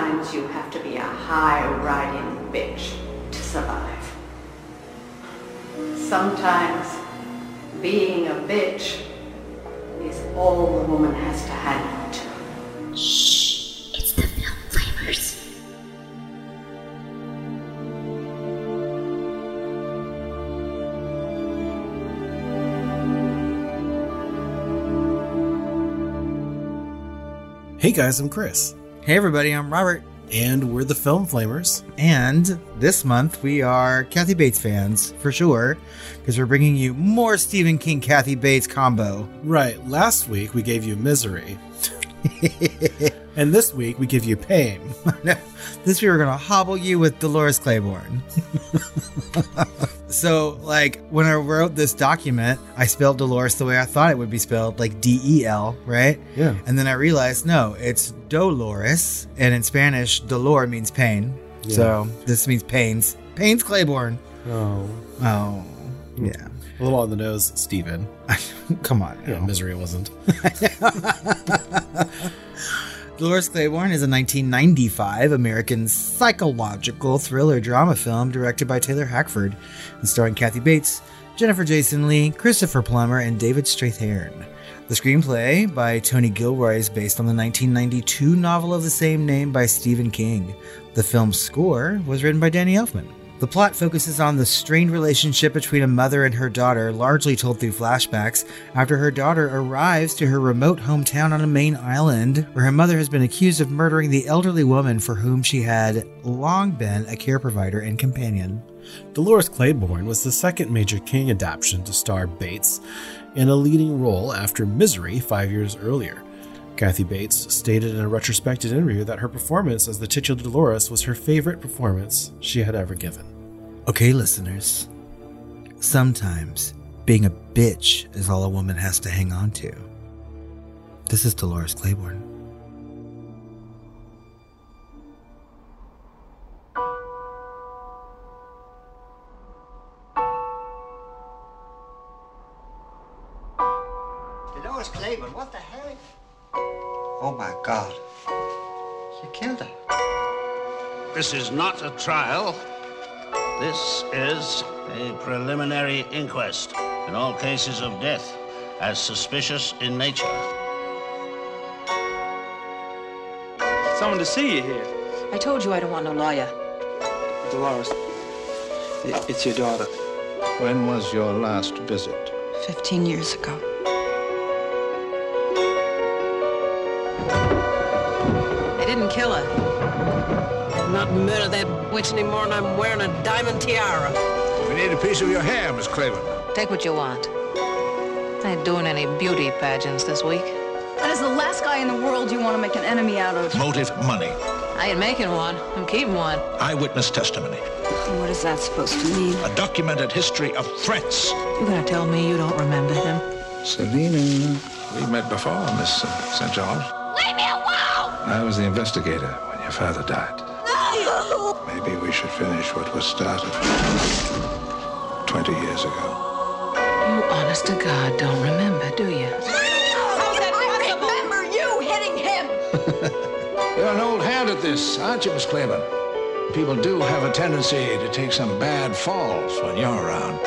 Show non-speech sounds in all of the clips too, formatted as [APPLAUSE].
Sometimes you have to be a high-riding bitch to survive. Sometimes being a bitch is all the woman has to hang on to. Shh, it's the film flamers. Hey guys, I'm Chris, Hey everybody, I'm Robert. and we're the Film Flamers. And this month we are Kathy Bates fans, for sure, because we're bringing you more Stephen King Kathy Bates combo. Right, last week we gave you Misery, [LAUGHS] and this week we give you Pain. [LAUGHS] this week we're going to hobble you with Dolores Claiborne. [LAUGHS] so, like, when I wrote this document, I spelled Dolores the way I thought it would be spelled, like D E L, right? Yeah. And then I realized, no, it's Dolores, and in Spanish, dolor means pain. Yeah. So, this means pains. Pains Claiborne. Oh, Oh, yeah. a little on the nose, Stephen. [LAUGHS] Come on. Yeah. Misery wasn't. Dolores Claiborne is a 1995 American psychological thriller drama film directed by Taylor Hackford and starring Kathy Bates, Jennifer Jason Leigh, Christopher Plummer, and David Strathairn. The screenplay by Tony Gilroy is based on the 1992 novel of the same name by Stephen King. The film's score was written by Danny Elfman. The plot focuses on the strained relationship between a mother and her daughter, largely told through flashbacks, after her daughter arrives to her remote hometown on a Maine island, where her mother has been accused of murdering the elderly woman for whom she had long been a care provider and companion. Dolores Claiborne was the second major King adaptation to star Bates in a leading role after Misery five years earlier. Kathy Bates stated in a retrospective interview that her performance as the titular Dolores was her favorite performance she had ever given. Okay, listeners. Sometimes being a bitch is all a woman has to hang on to. This is Dolores Claiborne. Dolores Claiborne, what the heck? Oh my God. You killed her. This is not a trial. This is a preliminary inquest in all cases of death as suspicious in nature. Someone to see you here. I told you I don't want no lawyer. Dolores, it's your daughter. When was your last visit? 15 years ago. I didn't kill her. I'm not murder that witch anymore, and I'm wearing a diamond tiara. We need a piece of your hair, Miss Claiborne. Take what you want. I ain't doing any beauty pageants this week. That is the last guy in the world you want to make an enemy out of. Motive money. I ain't making one. I'm keeping one. Eyewitness testimony. What is that supposed to mean? A documented history of threats. You're gonna tell me you don't remember him? Selena. We met before, Miss St. George. Leave me alone! I was the investigator when your father died. Maybe we should finish what was started 20 years ago. You honest to God don't remember, do you? How's that? I remember you hitting him! [LAUGHS] You're an old hand at this, aren't you, Miss Claiborne? People do have a tendency to take some bad falls when you're around.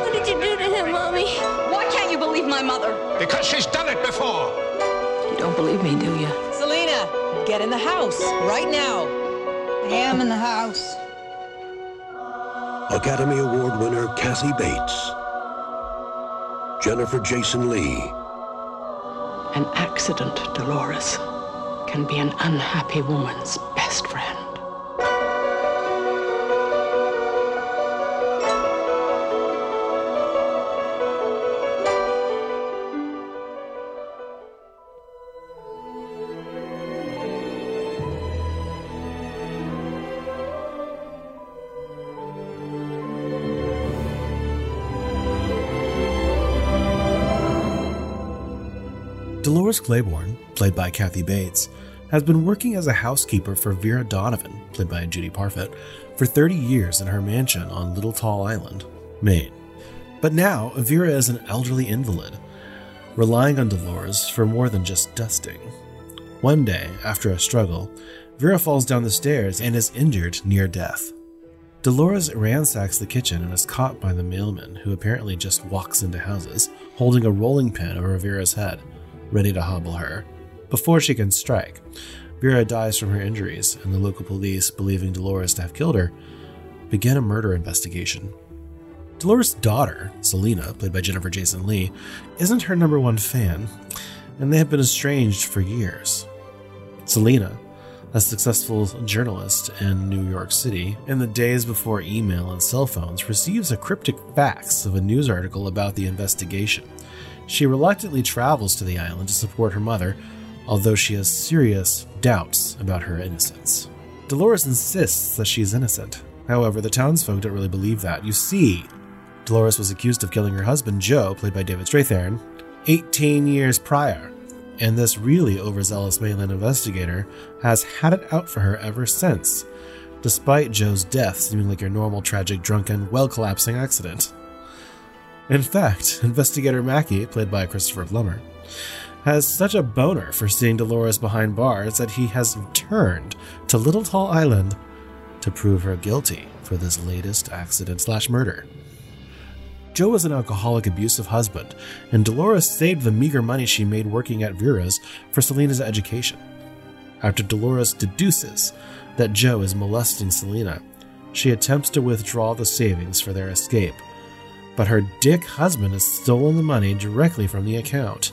What did you do to him, Mommy? Why can't you believe my mother? Because she's done it before. You don't believe me, do you? Selena, get in the house right now. I am in the house. Academy Award winner Kathy Bates. Jennifer Jason Leigh. An accident, Dolores, can be an unhappy woman's Dolores Claiborne, played by Kathy Bates, has been working as a housekeeper for Vera Donovan, played by Judy Parfitt, for 30 years in her mansion on Little Tall Island, Maine. But now, Vera is an elderly invalid, relying on Dolores for more than just dusting. One day, after a struggle, Vera falls down the stairs and is injured near death. Dolores ransacks the kitchen and is caught by the mailman, who apparently just walks into houses, holding a rolling pin over Vera's head, ready to hobble her. Before she can strike, Vera dies from her injuries, and the local police, believing Dolores to have killed her, begin a murder investigation. Dolores' daughter, Selena, played by Jennifer Jason Leigh, isn't her number one fan, and they have been estranged for years. Selena, a successful journalist in New York City, in the days before email and cell phones, receives a cryptic fax of a news article about the investigation. She reluctantly travels to the island to support her mother, although she has serious doubts about her innocence. Dolores insists that she is innocent. However, the townsfolk don't really believe that. You see, Dolores was accused of killing her husband, Joe, played by David Strathairn, 18 years prior, and this really overzealous mainland investigator has had it out for her ever since, despite Joe's death seeming like your normal tragic drunken, well collapsing accident. In fact, investigator Mackey, played by Christopher Plummer, has such a boner for seeing Dolores behind bars that he has returned to Little Tall Island to prove her guilty for this latest accident slash murder. Joe was an alcoholic, abusive husband, and Dolores saved the meager money she made working at Vera's for Selena's education. After Dolores deduces that Joe is molesting Selena, she attempts to withdraw the savings for their escape, but her dick husband has stolen the money directly from the account.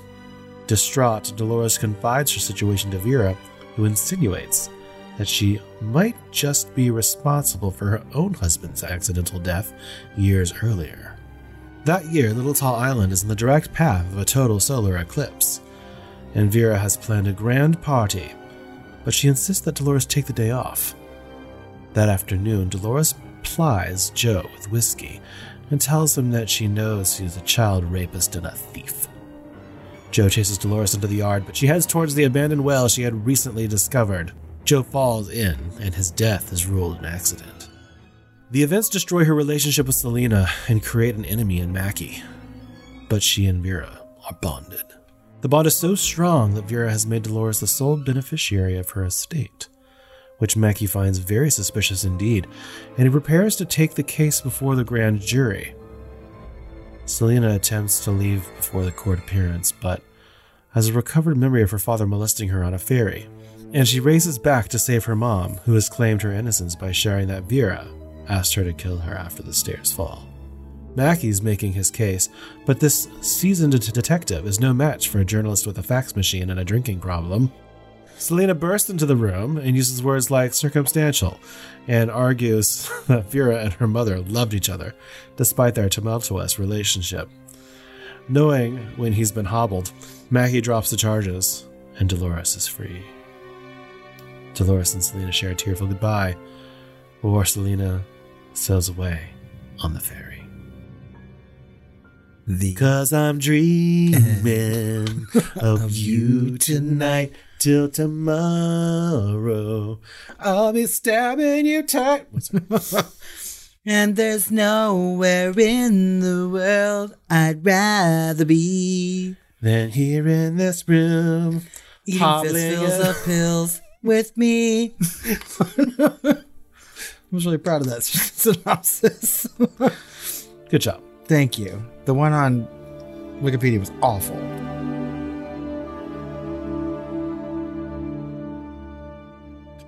Distraught, Dolores confides her situation to Vera, who insinuates that she might just be responsible for her own husband's accidental death years earlier. That year, Little Tall Island is in the direct path of a total solar eclipse, and Vera has planned a grand party, but she insists that Dolores take the day off. That afternoon, Dolores plies Joe with whiskey and tells him that she knows he is a child rapist and a thief. Joe chases Dolores into the yard, but she heads towards the abandoned well she had recently discovered. Joe falls in, and his death is ruled an accident. The events destroy her relationship with Selena and create an enemy in Mackey. But she and Vera are bonded. The bond is so strong that Vera has made Dolores the sole beneficiary of her estate, which Mackey finds very suspicious indeed, and he prepares to take the case before the grand jury. Selena attempts to leave before the court appearance, but has a recovered memory of her father molesting her on a ferry, and she races back to save her mom, who has claimed her innocence by sharing that Vera asked her to kill her after the stairs fall. Mackey's making his case, but this seasoned detective is no match for a journalist with a fax machine and a drinking problem. Selena bursts into the room and uses words like circumstantial and argues [LAUGHS] that Vera and her mother loved each other despite their tumultuous relationship. Knowing when he's been hobbled, Mackey drops the charges and Dolores is free. Dolores and Selena share a tearful goodbye before Selena sails away on the ferry. The Cause I'm dreaming [LAUGHS] of you tonight till tomorrow. I'll be stabbing you tight. [LAUGHS] and there's nowhere in the world I'd rather be than here in this room. eating fistfuls of pills with me. [LAUGHS] I was really proud of that [LAUGHS] synopsis. Good job. Thank you. The one on Wikipedia was awful.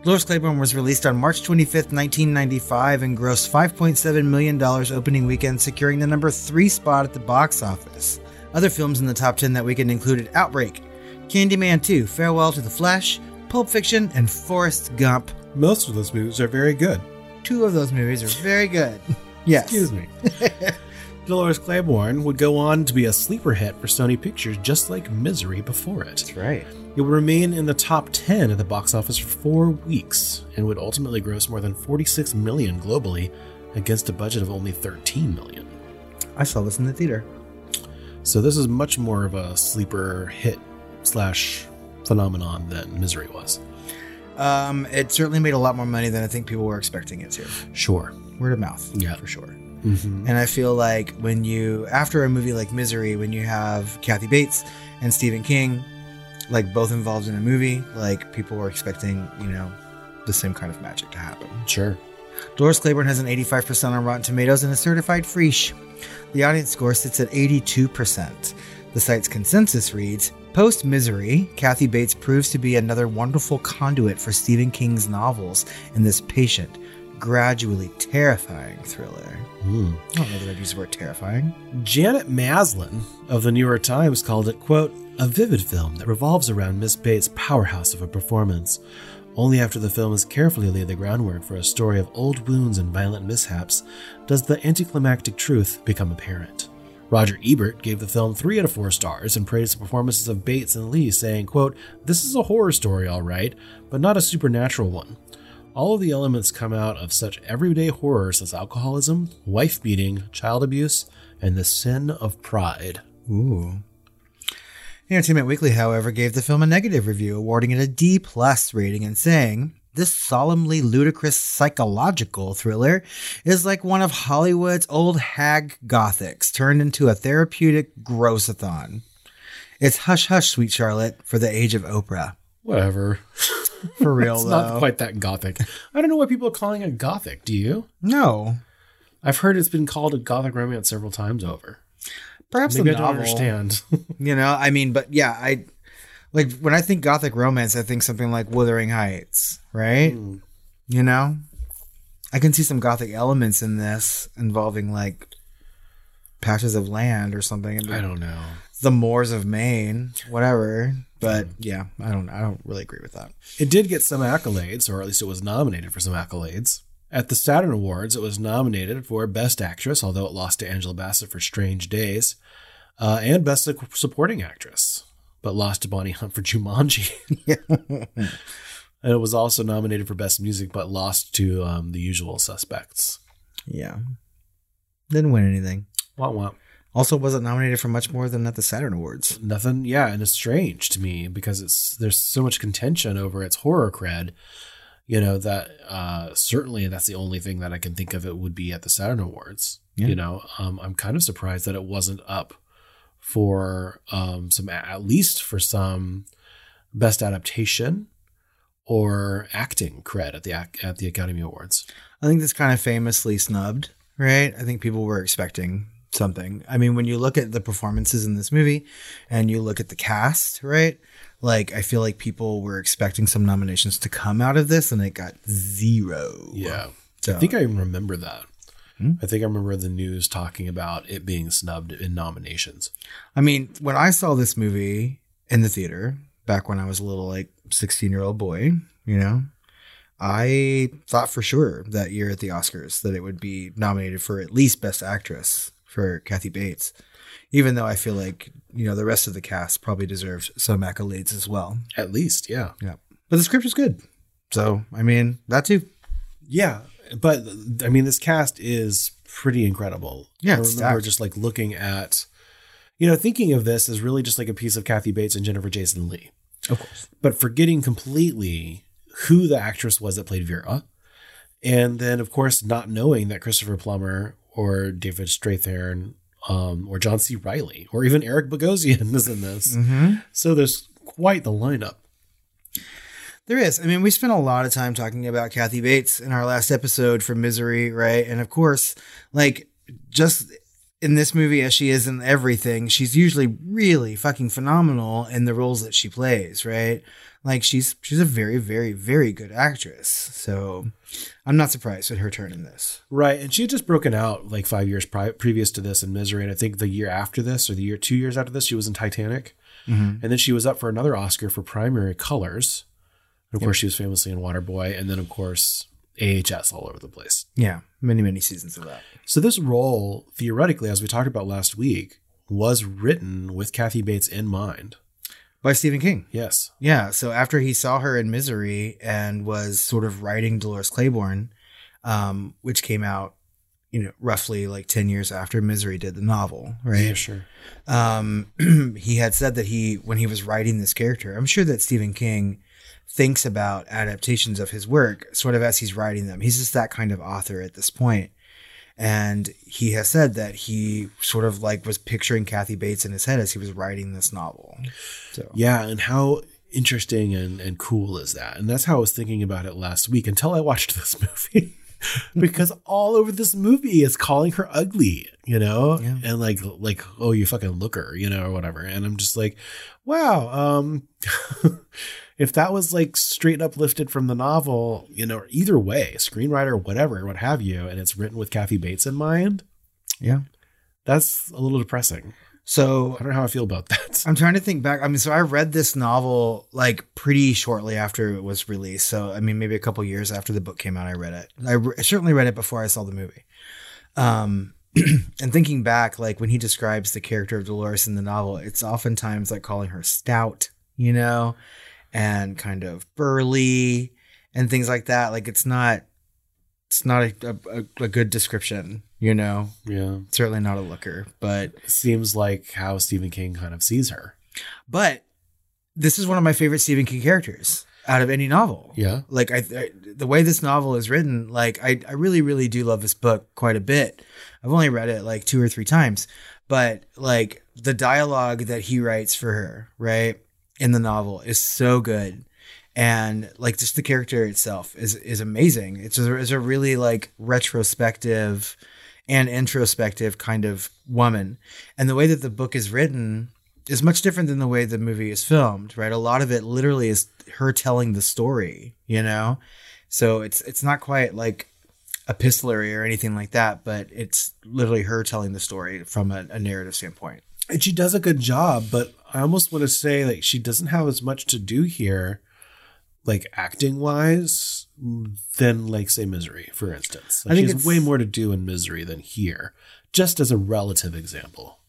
Dolores Claiborne was released on March 25th, 1995, and grossed $5.7 million opening weekend, securing the number three spot at the box office. Other films in the top 10 that weekend included Outbreak, Candyman 2, Farewell to the Flesh, Pulp Fiction, and Forrest Gump. Most of those movies are very good. Two of those movies are very good. [LAUGHS] Yes. Excuse me. [LAUGHS] Dolores Claiborne would go on to be a sleeper hit for Sony Pictures, just like Misery before it. That's right. It would remain in the top 10 at the box office for four weeks and would ultimately gross more than 46 million globally against a budget of only 13 million. I saw this in the theater. So this is much more of a sleeper hit slash phenomenon than Misery was. Um, it certainly made a lot more money than I think people were expecting it to. Sure. Word of mouth. Yeah. For sure. Mm-hmm. And I feel like when you, after a movie like Misery, when you have Kathy Bates and Stephen King like both involved in a movie, like people were expecting, you know, the same kind of magic to happen. Sure. Doris Claiborne has an 85% on Rotten Tomatoes and is certified fresh. The audience score sits at 82%. The site's consensus reads Post Misery, Kathy Bates proves to be another wonderful conduit for Stephen King's novels in this patient, gradually terrifying thriller. Hmm. I don't know that I'd use the word terrifying. Janet Maslin of the New York Times called it, quote, a vivid film that revolves around Miss Bates' powerhouse of a performance. Only after the film has carefully laid the groundwork for a story of old wounds and violent mishaps does the anticlimactic truth become apparent. Roger Ebert gave the film three out of four stars and praised the performances of Bates and Leigh, saying, quote, This is a horror story, all right, but not a supernatural one. All of the elements come out of such everyday horrors as alcoholism, wife beating, child abuse, and the sin of pride. Ooh. Entertainment Weekly, however, gave the film a negative review, awarding it a D plus rating and saying, this solemnly ludicrous psychological thriller is like one of Hollywood's old hag gothics turned into a therapeutic grossathon. It's hush hush, sweet Charlotte, for the age of Oprah. Whatever. [LAUGHS] For real, it's though. not quite that gothic. I don't know why people are calling it gothic. Do you? No. I've heard it's been called a gothic romance several times over. Perhaps Maybe the I don't novel. understand. [LAUGHS] you know, I mean, but yeah, I like when I think gothic romance, I think something like Wuthering Heights, right? Hmm. You know, I can see some gothic elements in this involving like patches of land or something. I don't know. The moors of Maine, whatever. But yeah, I don't. I don't really agree with that. It did get some accolades, or at least it was nominated for some accolades. At the Saturn Awards, it was nominated for Best Actress, although it lost to Angela Bassett for Strange Days, uh, and Best Supporting Actress, but lost to Bonnie Hunt for [LAUGHS] Jumanji. and it was also nominated for Best Music, but lost to um, The Usual Suspects. Yeah, didn't win anything. Wah wah. Also, wasn't nominated for much more than at the Saturn Awards. Nothing, yeah, and it's strange to me because it's there's so much contention over its horror cred. You know that uh, certainly that's the only thing that I can think of it would be at the Saturn Awards. Yeah. You know, um, I'm kind of surprised that it wasn't up for um, some at least for some best adaptation or acting cred at the at the Academy Awards. I think that's kind of famously snubbed, right? I think people were expecting something. I mean, when you look at the performances in this movie and you look at the cast, right? Like, I feel like people were expecting some nominations to come out of this and it got zero. Yeah. So- I think I remember that. Hmm? I think I remember the news talking about it being snubbed in nominations. I mean, when I saw this movie in the theater back when I was a little like 16 year old boy, you know, I thought for sure that year at the Oscars that it would be nominated for at least Best Actress for Kathy Bates, even though I feel like, you know, the rest of the cast probably deserved some accolades as well. At least, yeah. Yeah. But the script was good. So, I mean, that too. Yeah, but I mean, this cast is pretty incredible. Yeah, I remember stacked. just like looking at, you know, thinking of this as really just like a piece of Kathy Bates and Jennifer Jason Leigh. Of course. But forgetting completely who the actress was that played Vera, and then of course not knowing that Christopher Plummer or David Strathairn um, or John C. Reilly or even Eric Bogosian [LAUGHS] is in this. Mhm. So there's quite the lineup. There is. I mean, we spent a lot of time talking about Kathy Bates in our last episode for Misery, right? And of course, like just in this movie as she is in everything, she's usually really fucking phenomenal in the roles that she plays, right? Like she's she's a very very very good actress. So I'm not surprised with her turn in this. Right, and she had just broken out like five years pri- previous to this in Misery, and I think the year after this, or the year two years after this, she was in Titanic, Mhm. and then she was up for another Oscar for Primary Colors. And of Yep. course, she was famously in Waterboy, and then of course AHS all over the place. Yeah, many many seasons of that. So this role, theoretically, as we talked about last week, was written with Kathy Bates in mind. By Stephen King. Yes. Yeah. So after he saw her in Misery and was sort of writing Dolores Claiborne, um, which came out, you know, roughly like 10 years after Misery did the novel, right? Yeah, sure. Um, [CLEARS THROAT] he had said that he, when he was writing this character, I'm sure that Stephen King thinks about adaptations of his work sort of as he's writing them. He's just that kind of author at this point. And he has said that he sort of like was picturing Kathy Bates in his head as he was writing this novel. So Yeah, and how interesting and, and cool is that? And that's how I was thinking about it last week until I watched [LAUGHS] this movie. [LAUGHS] because all over this movie is calling her ugly, you know? And like like, oh you fucking looker, you know, or whatever. And I'm just like, wow, um [LAUGHS] if that was like straight up lifted from the novel, you know, either way, screenwriter, whatever, what have you, and it's written with Kathy Bates in mind, yeah. that's a little depressing. So I don't know how I feel about that. I'm trying to think back. I mean, so I read this novel like pretty shortly after it was released. So I mean, maybe a couple years after the book came out, I read it. I, re- I certainly read it before I saw the movie. Um, [CLEARS THROAT] and thinking back, like when he describes the character of Dolores in the novel, it's oftentimes like calling her stout, you know, and kind of burly and things like that. Like it's not, it's not a, a, a good description, you know. Yeah. Certainly not a looker, but seems like how Stephen King kind of sees her. But this is one of my favorite Stephen King characters out of any novel. Yeah. Like I, I the way this novel is written, like I, I really, really do love this book quite a bit. I've only read it like two or three times, but like the dialogue that he writes for her, right, in the novel is so good. And like just the character itself is is amazing. It's a, it's a really like retrospective and introspective kind of woman. And the way that the book is written is much different than the way the movie is filmed, right? A lot of it literally is her telling the story, you know? So it's it's not quite like epistolary or anything like that, but it's literally her telling the story from a, a narrative standpoint. And she does a good job, but I almost want to say like she doesn't have as much to do here, like acting wise, than like say Misery, for instance. Like I think she it's- has way more to do in Misery than here, just as a relative example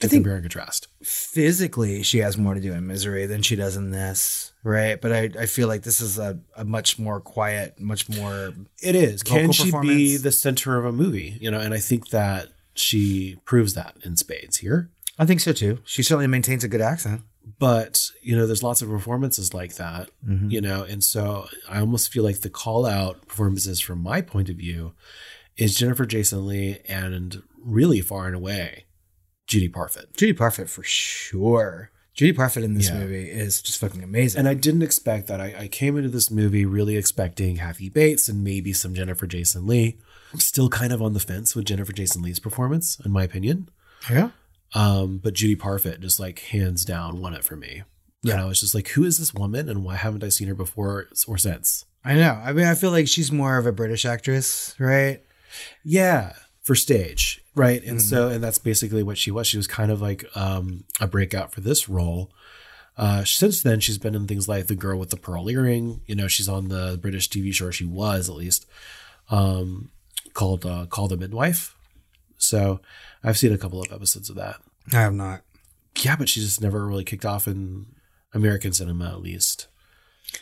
to I think- compare and contrast. Physically, she has more to do in Misery than she does in this, right? But I, I feel like this is a, a much more quiet, much more. It is. Can she be the center of a movie? You know, and I think that she proves that in spades here. I think so too. She certainly maintains a good accent. but you know there's lots of performances like that Mhm. you know and so i almost feel like the call out performances from my point of view is jennifer jason leigh and really far and away judy parfitt Judy Parfitt for sure. Judy Parfitt in this Yeah. movie is just fucking amazing. and i didn't expect that I, I came into this movie really expecting kathy bates and maybe some jennifer jason leigh i'm still kind of on the fence with jennifer jason leigh's performance in my opinion yeah. Um but judy parfitt just like hands down won it for me yeah and i was just like who is this woman and why haven't i seen her before or since I know. I mean, I feel like she's more of a British actress, right? Yeah, for stage, right? And Mhm. so, and that's basically what she was. She was kind of like um, a breakout for this role. Uh, since then, she's been in things like The Girl with the Pearl Earring. You know, she's on the British TV show. She was at least um, called uh, Call the Midwife. So I've seen a couple of episodes of that. I have not. Yeah, but she's just never really kicked off in American cinema, at least.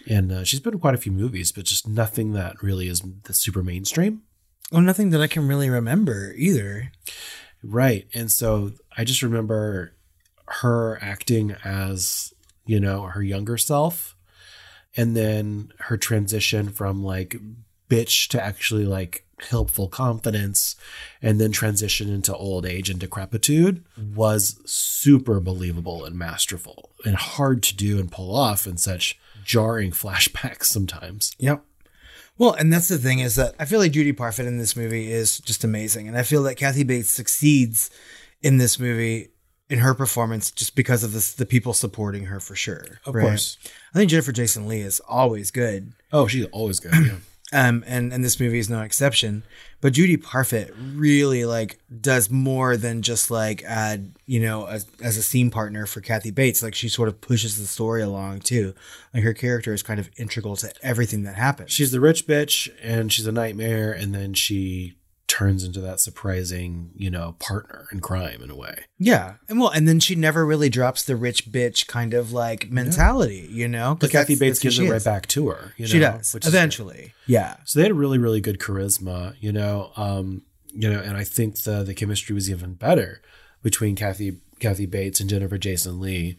And uh, she's been in quite a few movies, but just nothing that really is the super mainstream. Well, nothing that I can really remember either. Right. And so I just remember her acting as, you know, her younger self. And then her transition from like bitch to actually like helpful confidence and then transition into old age and decrepitude was super believable and masterful and hard to do and pull off in such jarring flashbacks sometimes. Yep. Well, and that's the thing is that I feel like Judy Parfitt in this movie is just amazing, and I feel that Kathy Bates succeeds in this movie in her performance just because of this, the people supporting her for sure. Of course. I think Jennifer Jason Leigh is always good. Oh, she's always good. Yeah. Um, and and this movie is no exception. But Judy Parfitt really like does more than just like add, you know, as, as a scene partner for Kathy Bates. Like she sort of pushes the story along too. Like her character is kind of integral to everything that happens. she's the rich bitch and she's a nightmare and then she turns into that surprising you know partner in crime in a way. Yeah, and well, and then she never really drops the rich bitch kind of like mentality, you know. 'Cause but kathy bates gives it right back to her you know, she does. which eventually. Yeah, so they had a really really good charisma you know um you know and i think the the chemistry was even better between kathy kathy bates and jennifer jason leigh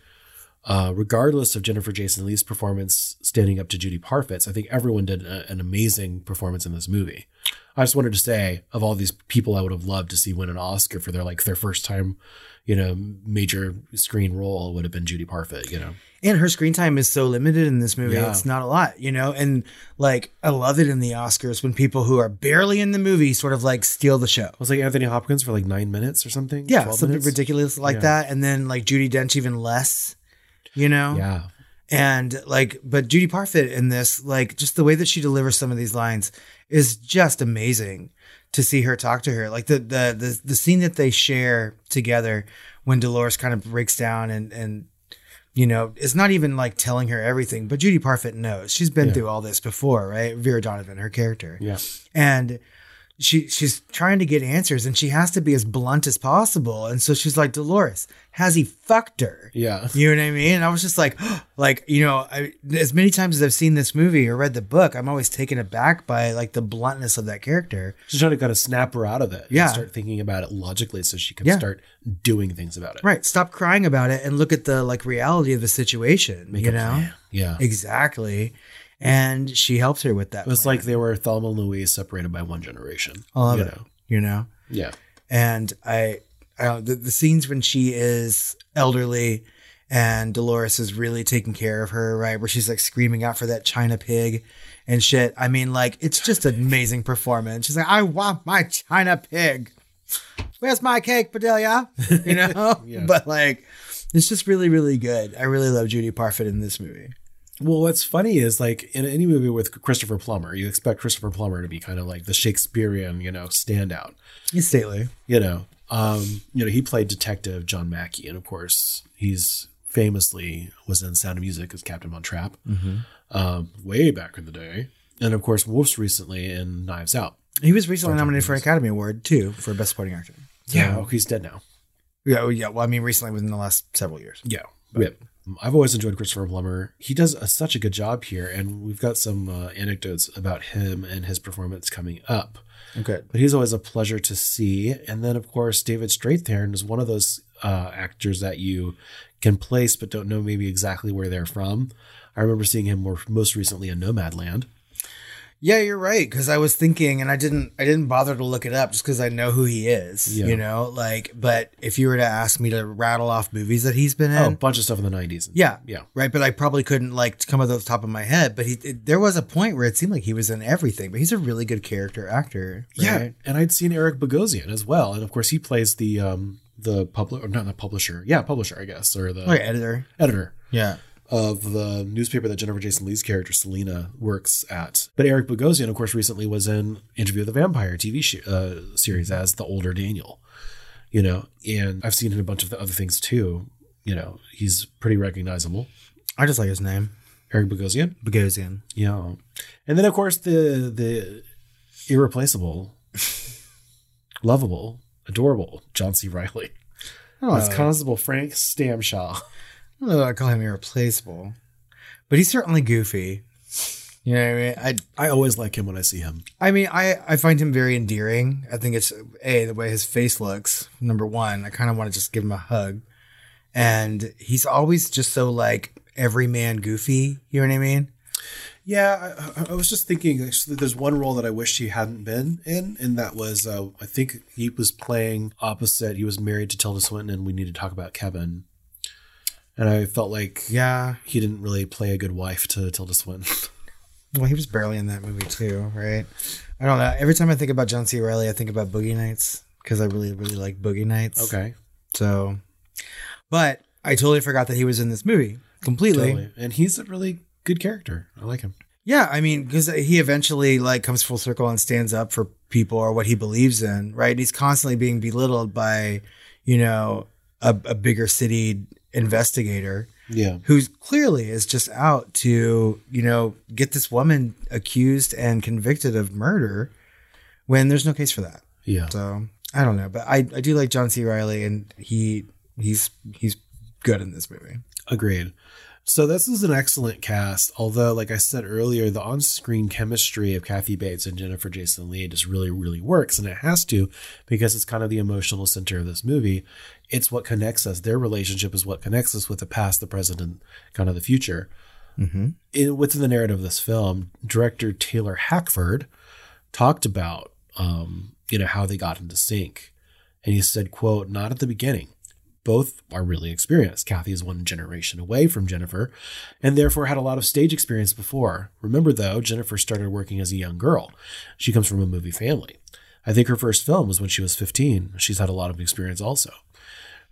uh, regardless of Jennifer Jason Leigh's performance standing up to Judy Parfitt's, I think everyone did a, an amazing performance in this movie. I just wanted to say, of all these people, I would have loved to see win an Oscar for their like their first time, you know, major screen role would have been Judy Parfitt. You know, And her screen time is so limited in this movie. Yeah. It's not a lot, you know? And like, I love it in the Oscars when people who are barely in the movie sort of like steal the show. was like Anthony Hopkins for like nine minutes or something. Yeah, something minutes? ridiculous like Yeah. that. And then like Judi Dench even less, you know? Yeah, And like, but Judy Parfitt in this, like, just the way that she delivers some of these lines is just amazing to see her talk to her. Like the the the, the scene that they share together when Dolores kind of breaks down and and you know, it's not even like telling her everything, but Judy Parfitt knows. She's been Yeah. through all this before, right? Vera Donovan, her character. yeah. And she she's trying to get answers and she has to be as blunt as possible. And so she's like, Dolores, has he fucked her? Yeah. You know what I mean? And I was just like, [GASPS] like, you know, I, as many times as I've seen this movie or read the book, I'm always taken aback by like the bluntness of that character. She's trying to kind of snap her out of it. and Yeah. start thinking about it logically so she can Yeah. start doing things about it. Right. Stop crying about it and look at the like reality of the situation. Make you know? plan. Yeah. Exactly. And she helps her with that. It was plan. like they were Thelma and Louise separated by one generation. I love you it. know? You know? Yeah. and I, I the, the scenes when she is elderly and Dolores is really taking care of her, right? Where she's like screaming out for that China pig and shit. I mean, like it's just an amazing performance. She's like, "I want my China pig. Where's my cake, Bedelia?" You know, [LAUGHS] Yeah. [LAUGHS] but like. It's just really, really good. I really love Judy Parfitt in this movie. Well, what's funny is like in any movie with Christopher Plummer, you expect Christopher Plummer to be kind of like the Shakespearean, you know, standout. He's stately. You know, um, you know, he played Detective John Mackey, and of course, he's famously was in Sound of Music as Captain Von Trapp, Mhm. um, way back in the day, and of course, most recently in Knives Out. He was recently Sergeant nominated for an Academy Award too for Best Supporting Actor. Yeah, So- oh, he's dead now. yeah, well, yeah. Well, I mean, recently within the last several years. Yeah. Yep. I've always enjoyed Christopher Plummer. He does a, such a good job here, and we've got some uh, anecdotes about him and his performance coming up. Okay. But he's always a pleasure to see. And then, of course, David Strathairn is one of those uh, actors that you can place but don't know maybe exactly where they're from. I remember seeing him more, most recently in Nomadland. Yeah, you're right. Because I was thinking, and I didn't, I didn't bother to look it up just because I know who he is. Yeah. You know, like, but if you were to ask me to rattle off movies that he's been in, Oh, a bunch of stuff in the 90s. yeah, Yeah. right. But I probably couldn't like come off the top of my head. But he, it, there was a point where it seemed like he was in everything. But he's a really good character actor. Yeah, and I'd seen Eric Bogosian as well, and of course he plays the um the public or not the publisher, yeah, publisher I guess, or the Like editor. editor Yeah. Of the newspaper that Jennifer Jason Leigh's character Selena works at. But Eric Bogosian, of course, recently was in Interview with the Vampire TV sh- uh, series as the older Daniel. You know, and I've seen him in a bunch of the other things too. You know, he's pretty recognizable. I just like his name, Eric Bogosian. Bogosian. Yeah, and then of course the the irreplaceable, [LAUGHS] lovable, adorable John C. Reilly. Oh, as Constable Frank Stamshaw. I don't know. I call him irreplaceable, but he's certainly goofy. You know what I mean? I I always like him when I see him. I mean, I, I find him very endearing. I think it's a the way his face looks. Number one, I kind of want to just give him a hug, and he's always just so like everyman goofy. You know what I mean? Yeah, I, I was just thinking. Actually, there's one role that I wish he hadn't been in, and that was uh, I think he was playing opposite. He was married to Tilda Swinton, and we need to talk about Kevin. And I felt like Yeah. he didn't really play a good wife to Tilda Swinton. [LAUGHS] Well, he was barely in that movie too, right? I don't know. Every time I think about John C. Reilly, I think about Boogie Nights because I really really like Boogie Nights. okay, So, but I totally forgot that he was in this movie completely. totally. And he's a really good character. I like him. Yeah, I mean, because he eventually like comes full circle and stands up for people or what he believes in, right? And He's constantly being belittled by, you know, a, a bigger city investigator Yeah, who's clearly is just out to, you know, get this woman accused and convicted of murder when there's no case for that. yeah. So I don't know, but I, I do like John C. Reilly and he he's he's good in this movie. Agreed. So this is an excellent cast, although, like I said earlier, the on-screen chemistry of Kathy Bates and Jennifer Jason Leigh just really, really works, and it has to because it's kind of the emotional center of this movie. It's what connects us. Their relationship is what connects us with the past, the present, and kind of the future. Mm-hmm. In, within the narrative of this film, director Taylor Hackford talked about, um, you know, how they got into sync, and he said, "quote Not at the beginning." both are really experienced. Kathy is one generation away from Jennifer and therefore had a lot of stage experience before. Remember, though, Jennifer started working as a young girl. She comes from a movie family. I think her first film was when she was 15. She's had a lot of experience also.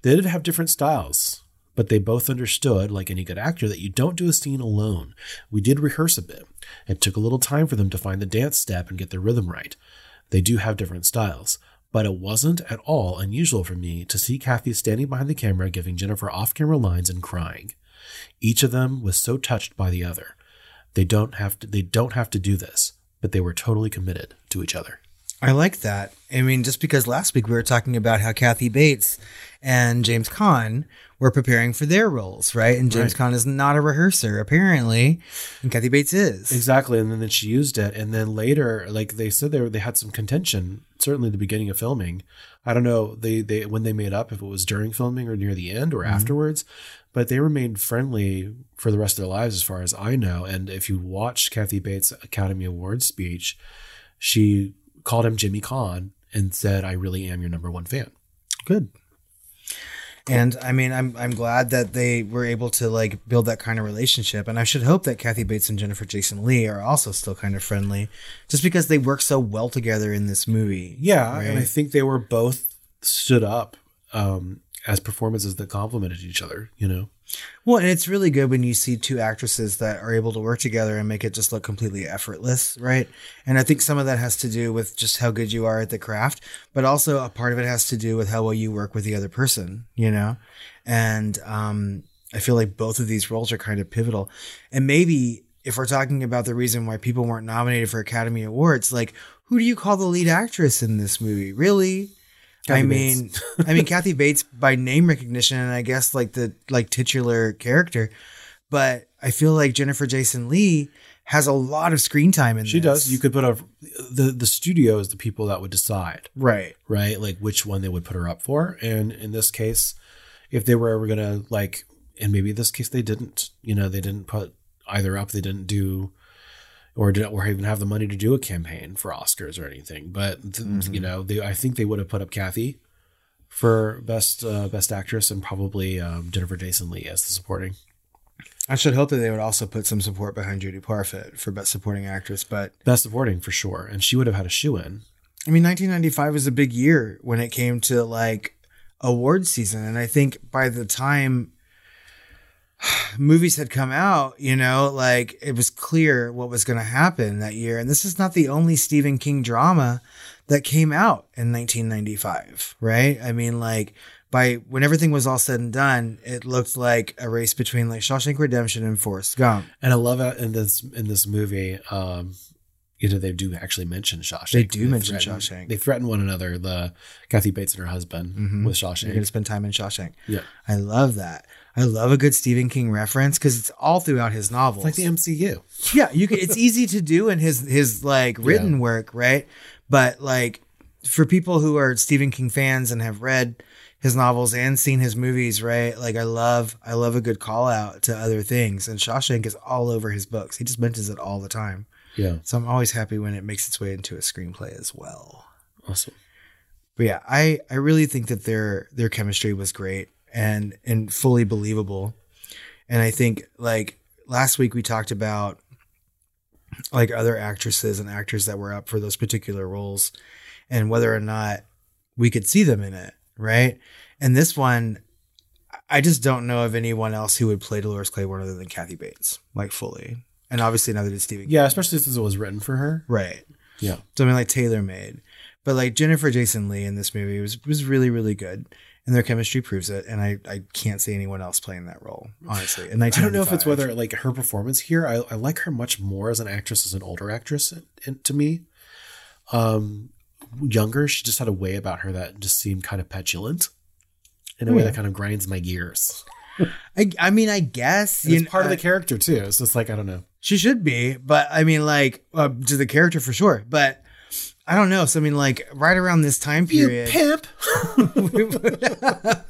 They did have different styles, but they both understood, like any good actor, that you don't do a scene alone. We did rehearse a bit. It took a little time for them to find the dance step and get their rhythm right. They do have different styles but it wasn't at all unusual for me to see Kathy standing behind the camera giving Jennifer off camera lines and crying. Each of them was so touched by the other. They don't have to they don't have to do this, but they were totally committed to each other. I like that. I mean, just because last week we were talking about how Kathy Bates and James Caan were preparing for their roles, right? And James Right. Caan is not a rehearser, apparently, and Kathy Bates is. Exactly, and then she used it, and then later, like they said, they they had some contention. Certainly, the beginning of filming. I don't know they they when they made up if it was during filming or near the end or Mhm. afterwards, but they remained friendly for the rest of their lives, as far as I know. And if you watch Kathy Bates' Academy Awards speech, she called him Jimmy Caan and said, "I really am your number one fan." Good. And I mean, I'm I'm glad that they were able to like build that kind of relationship, and I should hope that Kathy Bates and Jennifer Jason Leigh are also still kind of friendly, just because they work so well together in this movie. Yeah, and I think they were both stood up um, as performances that complemented each other. You know. Well, and it's really good when you see two actresses that are able to work together and make it just look completely effortless, right? And I think some of that has to do with just how good you are at the craft, but also a part of it has to do with how well you work with the other person, you know? And um, I feel like both of these roles are kind of pivotal. And maybe if we're talking about the reason why people weren't nominated for Academy Awards, like who do you call the lead actress in this movie? Really? Kathy I mean, I mean Kathy Bates by name recognition and I guess like the like titular character, but I feel like Jennifer Jason Leigh has a lot of screen time in She this. does. You could put a the the studio is the people that would decide, Right. right? Like which one they would put her up for. And in this case, if they were ever gonna like, and maybe in this case they didn't. You know, they didn't put either up. They didn't do, or didn't, or even have the money to do a campaign for Oscars or anything. But Mm-hmm. you know, they I think they would have put up Kathy for best uh, best actress and probably um, Jennifer Jason Leigh as the supporting. I should hope that they would also put some support behind Judy Parfitt for best supporting actress, but Best supporting for sure, and she would have had a shoe in. I mean 1995 was a big year when it came to like award season and I think by the time movies had come out, you know, like it was clear what was going to happen that year. And this is not the only Stephen King drama that came out in 1995, right? I mean, like by when everything was all said and done, it looked like a race between like Shawshank Redemption and Forrest Gump. And I love it in this in this movie. Um, you know, they do actually mention Shawshank. They do mention threaten- Shawshank. They threaten one another. The Kathy Bates and her husband Mhm. with You're going to spend time in Shawshank. Yeah. I love that. I love a good Stephen King reference because it's all throughout his novels. It's like the MCU. yeah, you can. It's easy to do in his his like written Yeah. work, right? But like for people who are Stephen King fans and have read his novels and seen his movies, right? Like I love I love a good call out to other things, and Shawshank is all over his books. He just mentions it all the time. Yeah. So I'm always happy when it makes its way into a screenplay as well. Awesome. But yeah, I I really think that their their chemistry was great and and fully believable. And I think like last week we talked about like other actresses and actors that were up for those particular roles and whether or not we could see them in it, right? And this one I just don't know of anyone else who would play Dolores Claiborne other than Kathy Bates, like fully. And obviously now neither did Stephen Yeah, especially since it was written for her. Right. Yeah. Something like Taylor made. But like Jennifer Jason Leigh in this movie was was really, really good. And their chemistry proves it. And I, I can't see anyone else playing that role, honestly. In I don't know if it's whether like her performance here. I, I like her much more as an actress, as an older actress. in- to me, um, younger, she just had a way about her that just seemed kind of petulant, in a way that kind of grinds my gears. I, I mean, I guess It's kn- part of the character too. So it's like I don't know. She should be, but I mean, like uh, to the character for sure. But I don't know. So I mean, like right around this time period, you pimp. [LAUGHS]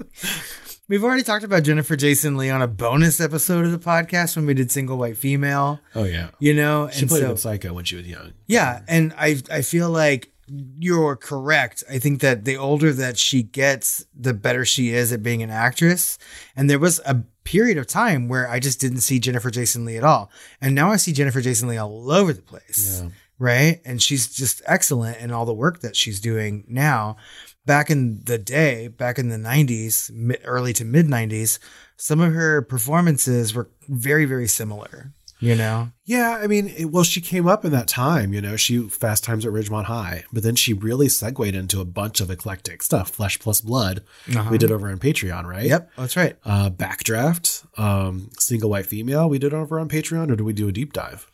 we've already talked about Jennifer Jason Leigh on a bonus episode of the podcast when we did single white female. Oh yeah, You know, she and played so- good psycho when she was young. Yeah, and I I feel like you're correct. I think that the older that she gets, the better she is at being an actress. And there was a period of time where I just didn't see Jennifer Jason Leigh at all. And now I see Jennifer Jason Leigh all over the place. Yeah. Right? And she's just excellent in all the work that she's doing now. Back in the day, back in the 90s, mi- early to mid 90s, some of her performances were very very similar, you know. Yeah, I mean, it, well, she came up in that time, you know, she Fast Times at Ridgemont High, but then she really segued into a bunch of eclectic stuff. Flesh Plus Blood, Uh-huh. we did over on Patreon, right? Yep, that's right. Uh, Backdraft, um, Single White Female, we did over on Patreon, or did we do a deep dive?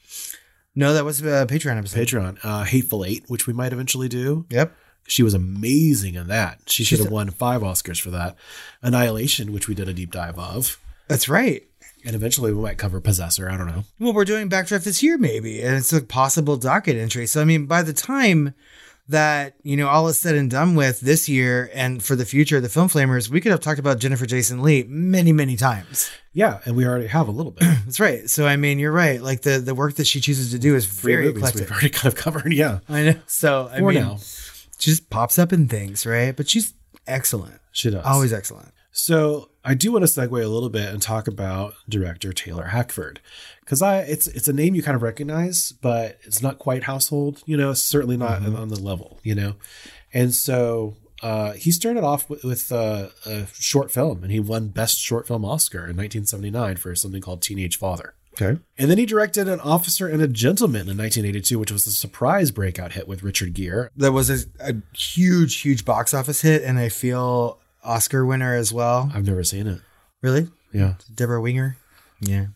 No, that was a Patreon episode. Patreon, uh, Hateful Eight, which we might eventually do. Yep. She was amazing in that. She should have won five Oscars for that. Annihilation, which we did a deep dive of. That's right. And eventually we might cover Possessor. I don't know. Well, we're doing Backdraft this year, maybe, and it's a possible docket entry. So, I mean, by the time that you know all is said and done with this year and for the future of the Film Flamers, we could have talked about Jennifer Jason Leigh many, many times. Yeah, and we already have a little bit. [CLEARS THROAT] That's right. So, I mean, you're right. Like the the work that she chooses to do is Three very movies eclectic. we've already [LAUGHS] kind of covered. Yeah. I know. So, I For mean, now. she just pops up in things, right? But she's excellent. She does. Always excellent. So I do want to segue a little bit and talk about director Taylor Hackford because I it's it's a name you kind of recognize, but it's not quite household. You know, certainly not on the level. You know, and so uh, he started off with, with uh, a short film, and he won Best Short Film Oscar in 1979 for something called Teenage Father. Okay. And then he directed An Officer and a Gentleman in 1982, which was a surprise breakout hit with Richard Gere. That was a, a huge, huge box office hit, and I feel Oscar winner as well. I've never seen it. Really? Yeah. Debra Winger. Yeah.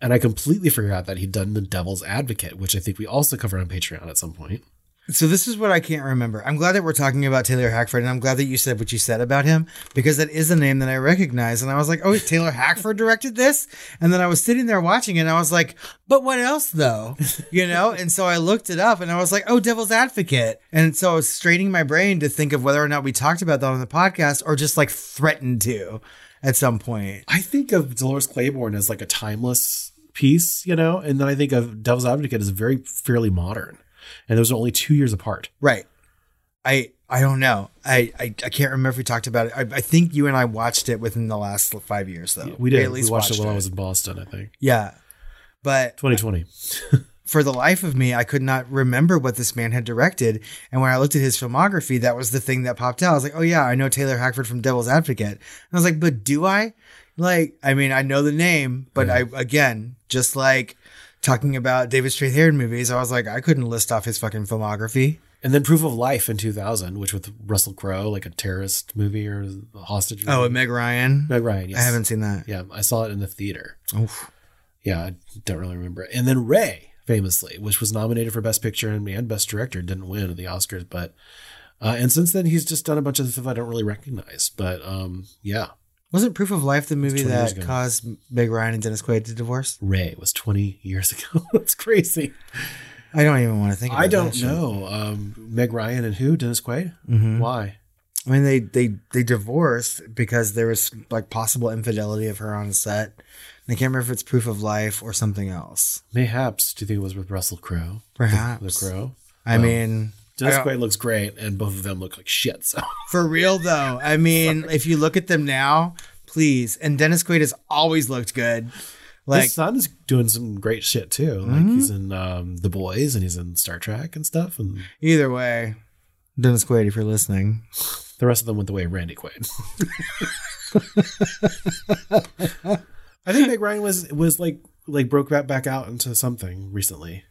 And I completely forgot that he'd done The Devil's Advocate, which I think we also covered on Patreon at some point. So this is what I can't remember. I'm glad that we're talking about Taylor Hackford, and I'm glad that you said what you said about him because that is a name that I recognize. And I was like, "Oh, Taylor Hackford directed this," and then I was sitting there watching it, and I was like, "But what else, though?" You know. [LAUGHS] and so I looked it up, and I was like, "Oh, Devil's Advocate," and so I was straining my brain to think of whether or not we talked about that on the podcast or just like threatened to at some point. I think of Dolores Claiborne as like a timeless piece, you know, and then I think of Devil's Advocate as very fairly modern. And those are only two years apart. Right. I I don't know. I, I I can't remember if we talked about it. I, I think you and I watched it within the last five years, though. We did. at least we watched, it while I was in Boston, I think. Yeah, but 2020. [LAUGHS] for the life of me, I could not remember what this man had directed. And when I looked at his filmography, that was the thing that popped out. I was like, oh yeah, I know Taylor Hackford from Devil's Advocate. And I was like, but do I? Like, I mean, I know the name, but I again, just like talking about David Strathairn movies, I was like, I couldn't list off his fucking filmography. And then Proof of Life in 2000, which with Russell Crowe, like a terrorist movie or a hostage movie. Oh, and Meg Ryan. Meg Ryan, yes. I haven't seen that. Yeah, I saw it in the theater. Oof. Yeah, I don't really remember. And then Ray, famously, which was nominated for Best Picture and, and Best Director, didn't win the Oscars. But uh, and since then, he's just done a bunch of stuff I don't really recognize. But um, yeah, Wasn't Proof of Life the movie that caused Meg Ryan and Dennis Quaid to divorce? Ray was 20 years ago. [LAUGHS] That's crazy. I don't even want to think. About it. I don't know. Um, Meg Ryan and who? Dennis Quaid? Mhm. Why? I mean, they they they divorced because there was like possible infidelity of her on set. And I can't remember if it's Proof of Life or something else. Mayhaps. Do you think it was with Russell Crowe? Perhaps. The, the Crow? I Well, mean, Dennis Quaid looks great, and both of them look like shit. So [LAUGHS] for real though. I mean, if you look at them now, please. And Dennis Quaid has always looked good. Like his is doing some great shit too. Like he's in um, The Boys and he's in Star Trek and stuff. And either way, Dennis Quaid, if you're listening, the rest of them went the way of Randy Quaid. [LAUGHS] I think Meg Ryan was was like like broke back back out into something recently.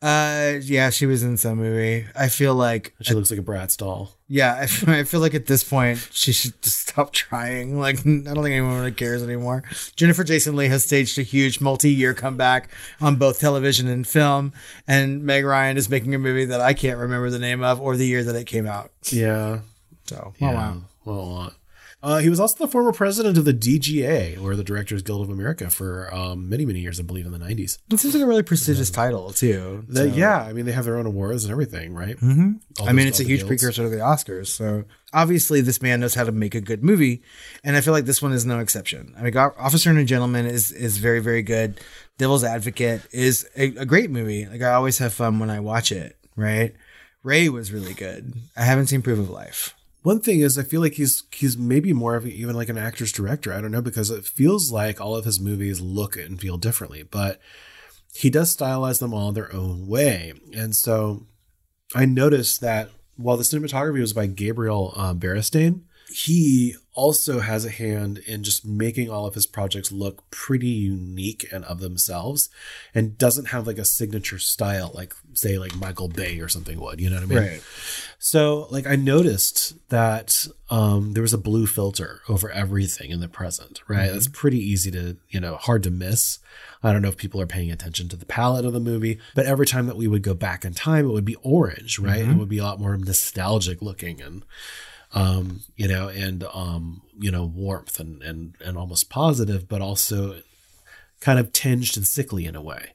Uh, yeah, she was in some movie. I feel like She looks like a Bratz doll. Yeah, I [LAUGHS] feel like at this point she should just stop trying. [LAUGHS] Like, I don't think anyone really cares anymore. Jennifer Jason Leigh has staged a huge multi-year comeback on both television and film, and Meg Ryan is making a movie that I can't remember the name of or the year that it came out. Yeah. So, oh Yeah. wow. Well, uh, he was also the former president of the DGA, or the Directors Guild of America, for um, many, many years, I believe, in the 90s. It seems like a really prestigious title too. The, Yeah, I mean, they have their own awards and everything, right? hmm I mean, it's a huge guilds. precursor to the Oscars. So obviously, this man knows how to make a good movie, and I feel like this one is no exception. I mean, Officer and a Gentleman is is very very good. Devil's Advocate is a, a great movie. Like I always have fun when I watch it. Right? Ray was really good. I haven't seen Proof of Life. One thing is, I feel like he's he's maybe more of even like an actor's director. I don't know because it feels like all of his movies look and feel differently, but he does stylize them all their own way. And so I noticed that while the cinematography was by Gabriel um, Beristain, he also has a hand in just making all of his projects look pretty unique and of themselves and doesn't have like a signature style like say like Michael Bay or something would, you know what I mean? Right. So like I noticed that um there was a blue filter over everything in the present, right? Mhm. That's pretty easy to, you know, hard to miss. I don't know if people are paying attention to the palette of the movie, but every time that we would go back in time, it would be orange, right? Mhm. It would be a lot more nostalgic looking and um, you know, and um, you know, warmth and and and almost positive, but also kind of tinged and sickly in a way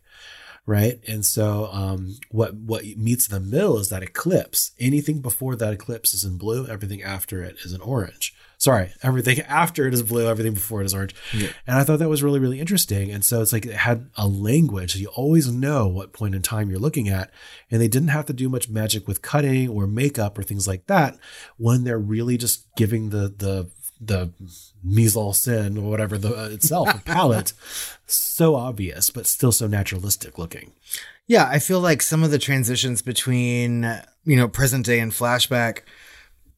right? And so um what what meets the middle is that eclipse. Anything before that eclipse is in blue everything after it is in orange sorry everything [LAUGHS] after it is blue everything before it is orange. Yeah. and i thought that was really really interesting. And so it's like it had a language. You always know what point in time you're looking at. And they didn't have to do much magic with cutting or makeup or things like that when they're really just giving the the the mise en scène or whatever the uh, itself a [LAUGHS] palette. So obvious but still so naturalistic looking. Yeah, I feel like some of the transitions between, you know, present day and flashback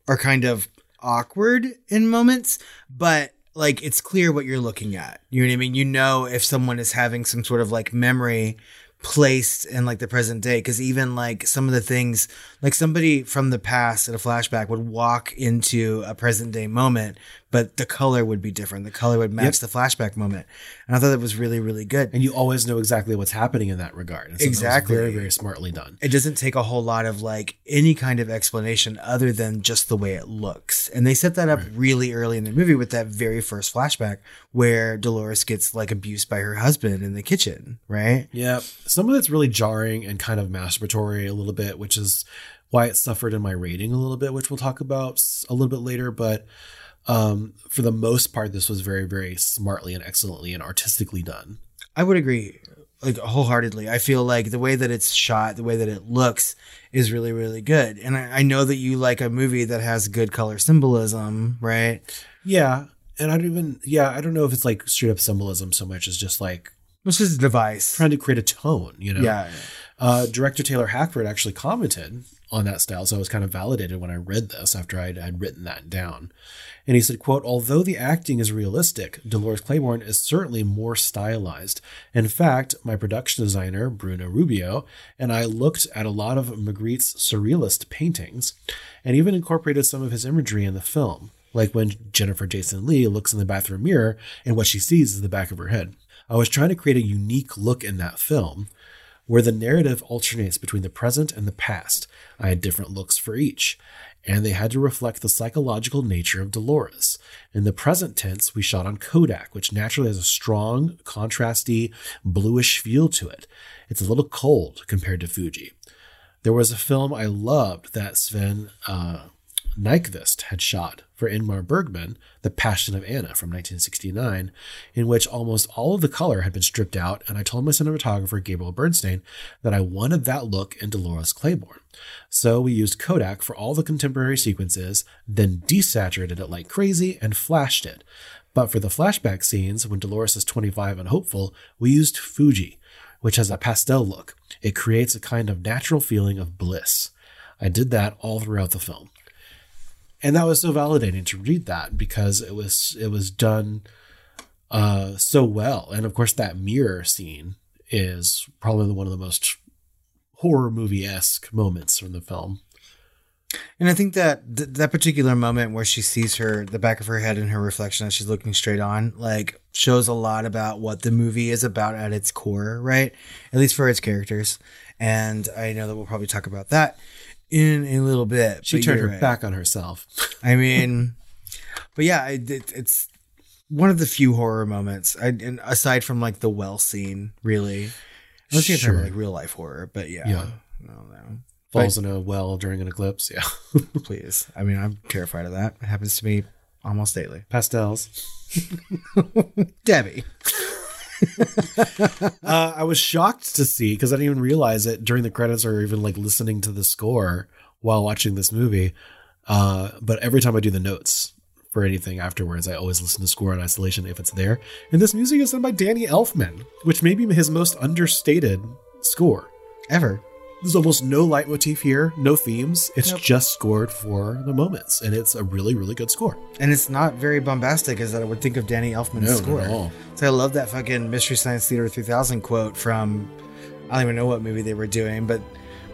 are kind of awkward in moments, but like it's clear what you're looking at. You know what I mean? You know if someone is having some sort of like memory placed in like the present day because even like some of the things like somebody from the past in a flashback would walk into a present day moment but the color would be different the color would match Yep. the flashback moment and i thought that was really really good and you always know exactly what's happening in that regard And so that Exactly. very very smartly done it doesn't take a whole lot of like any kind of explanation other than just the way it looks. And they set that up really early in the movie with that very first flashback where Dolores gets like abused by her husband in the kitchen, right? Yeah, some of it's really jarring and kind of masturbatory a little bit, which is why it suffered in my rating a little bit, which we'll talk about a little bit later. But um, for the most part, this was very, very smartly and excellently and artistically done. I would agree like wholeheartedly. I feel like the way that it's shot, the way that it looks is really, really good. And I, I know that you like a movie that has good color symbolism, right? Yeah, and I don't even yeah, I don't know if it's like straight up symbolism so much as just like It's just a device. trying to create a tone, you know. Yeah. Uh, director Taylor Hackford actually commented on that style, so I was kind of validated when I read this after I'd, written that down. And he said, quote, although the acting is realistic, Dolores Claiborne is certainly more stylized. In fact, my production designer, Bruno Rubeo, and I looked at a lot of Magritte's surrealist paintings and even incorporated some of his imagery in the film, like when Jennifer Jason Leigh looks in the bathroom mirror and what she sees is the back of her head. I was trying to create a unique look in that film where the narrative alternates between the present and the past. I had different looks for each, and they had to reflect the psychological nature of Dolores. In the present tense, we shot on Kodak, which naturally has a strong, contrasty, bluish feel to it. It's a little cold compared to Fuji. There was a film I loved that Sven uh, Nykvist had shot for Ingmar Bergman, The Passion of Anna from 1969, in which almost all of the color had been stripped out, and I told my cinematographer Gabriel Beristain that I wanted that look in Dolores Claiborne. So we used Kodak for all the contemporary sequences, then desaturated it like crazy and flashed it. But for the flashback scenes, when Dolores is 25 and hopeful, we used Fuji, which has a pastel look. It creates a kind of natural feeling of bliss. I did that all throughout the film and that was so validating to read that because it was it was done uh so well and of course that mirror scene is probably one of the most horror movie-esque moments from the film And I think that th- that particular moment where she sees her the back of her head in her reflection as she's looking straight on, like shows a lot about what the movie is about at its core, right? At least for its characters. And I know that we'll probably talk about that in a little bit. she turned her right. back on herself I mean, But yeah, it, it, it's one of the few horror moments, I, and aside from like the well scene, really. Unless you're talking about like real life horror, but yeah, Yeah. no, no. Falls in a well during an eclipse. Yeah. [LAUGHS] Please, I mean, I'm terrified of that. It happens to me almost daily. Pastels. [LAUGHS] Debbie. [LAUGHS] [LAUGHS] uh, I was shocked to see because I didn't even realize it during the credits or even like listening to the score while watching this movie. Uh, but every time I do the notes for anything afterwards, I always listen to score in isolation if it's there. And this music is done by Danny Elfman, which may be his most understated score ever. There's almost no leitmotif here, no themes. It's Nope. just scored for the moments, and it's a really, really good score. And it's not very bombastic as I would think of Danny Elfman's No, score. So I love that fucking Mystery Science Theater 3000 quote from I don't even know what movie they were doing, but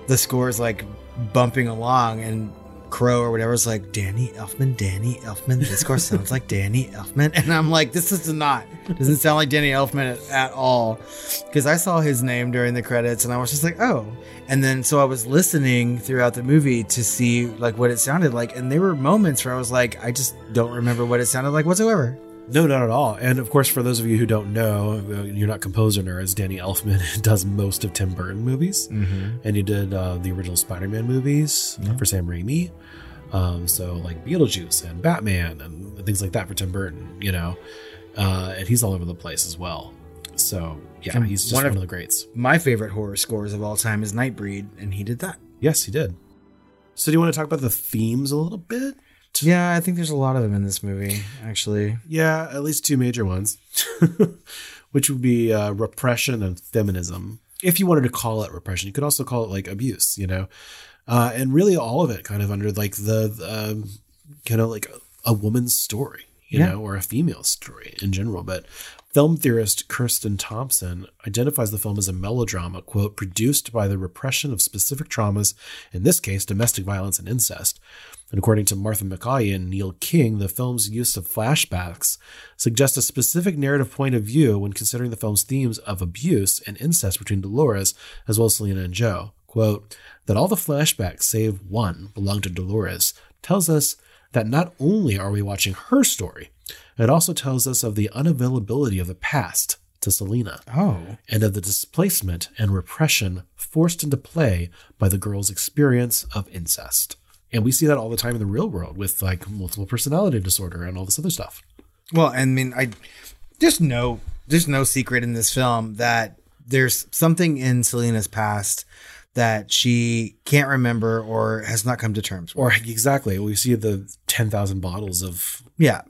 the score is like bumping along and Crow or whatever is like Danny Elfman, Danny Elfman. This score sounds like Danny Elfman, [LAUGHS] and I'm like, this is not doesn't sound like Danny Elfman at, at all. Because I saw his name during the credits, and I was just like, oh. And then so I was listening throughout the movie to see like what it sounded like, and there were moments where I was like, I just don't remember what it sounded like whatsoever. No, not at all. And of course, for those of you who don't know, uh, you're not composer nerds. Danny Elfman [LAUGHS] does most of Tim Burton movies, Mhm. and he did uh, the original Spider-Man movies for Sam Raimi. Um, so like Beetlejuice and Batman and things like that for Tim Burton. You know, uh, and he's all over the place as well. So yeah, And he's just one, of, the greats. My favorite horror scores of all time is Nightbreed, and he did that. Yes, he did. So do you want to talk about the themes a little bit? Yeah, I think there's a lot of them in this movie, actually. Yeah, at least two major ones, [LAUGHS] which would be uh, repression and feminism. If you wanted to call it repression, you could also call it like abuse, you know, uh, and really all of it kind of under like the, the um, kind of like a, a woman's story, you Yeah. know, or a female story in general. But film theorist Kirsten Thompson identifies the film as a melodrama, quote, produced by the repression of specific traumas, in this case, domestic violence and incest. And according to Martha McCaughey and Neal King, the film's use of flashbacks suggests a specific narrative point of view when considering the film's themes of abuse and incest between Dolores as well as Selena and Joe. Quote, that all the flashbacks, save one, belong to Dolores, tells us that not only are we watching her story, it also tells us of the unavailability of the past to Selena Oh. and of the displacement and repression forced into play by the girl's experience of incest. And we see that all the time in the real world with like multiple personality disorder and all this other stuff. Well, I mean, I there's no there's no secret in this film that there's something in Selena's past that she can't remember or has not come to terms with. Or exactly, we see the 10,000 bottles of Yeah,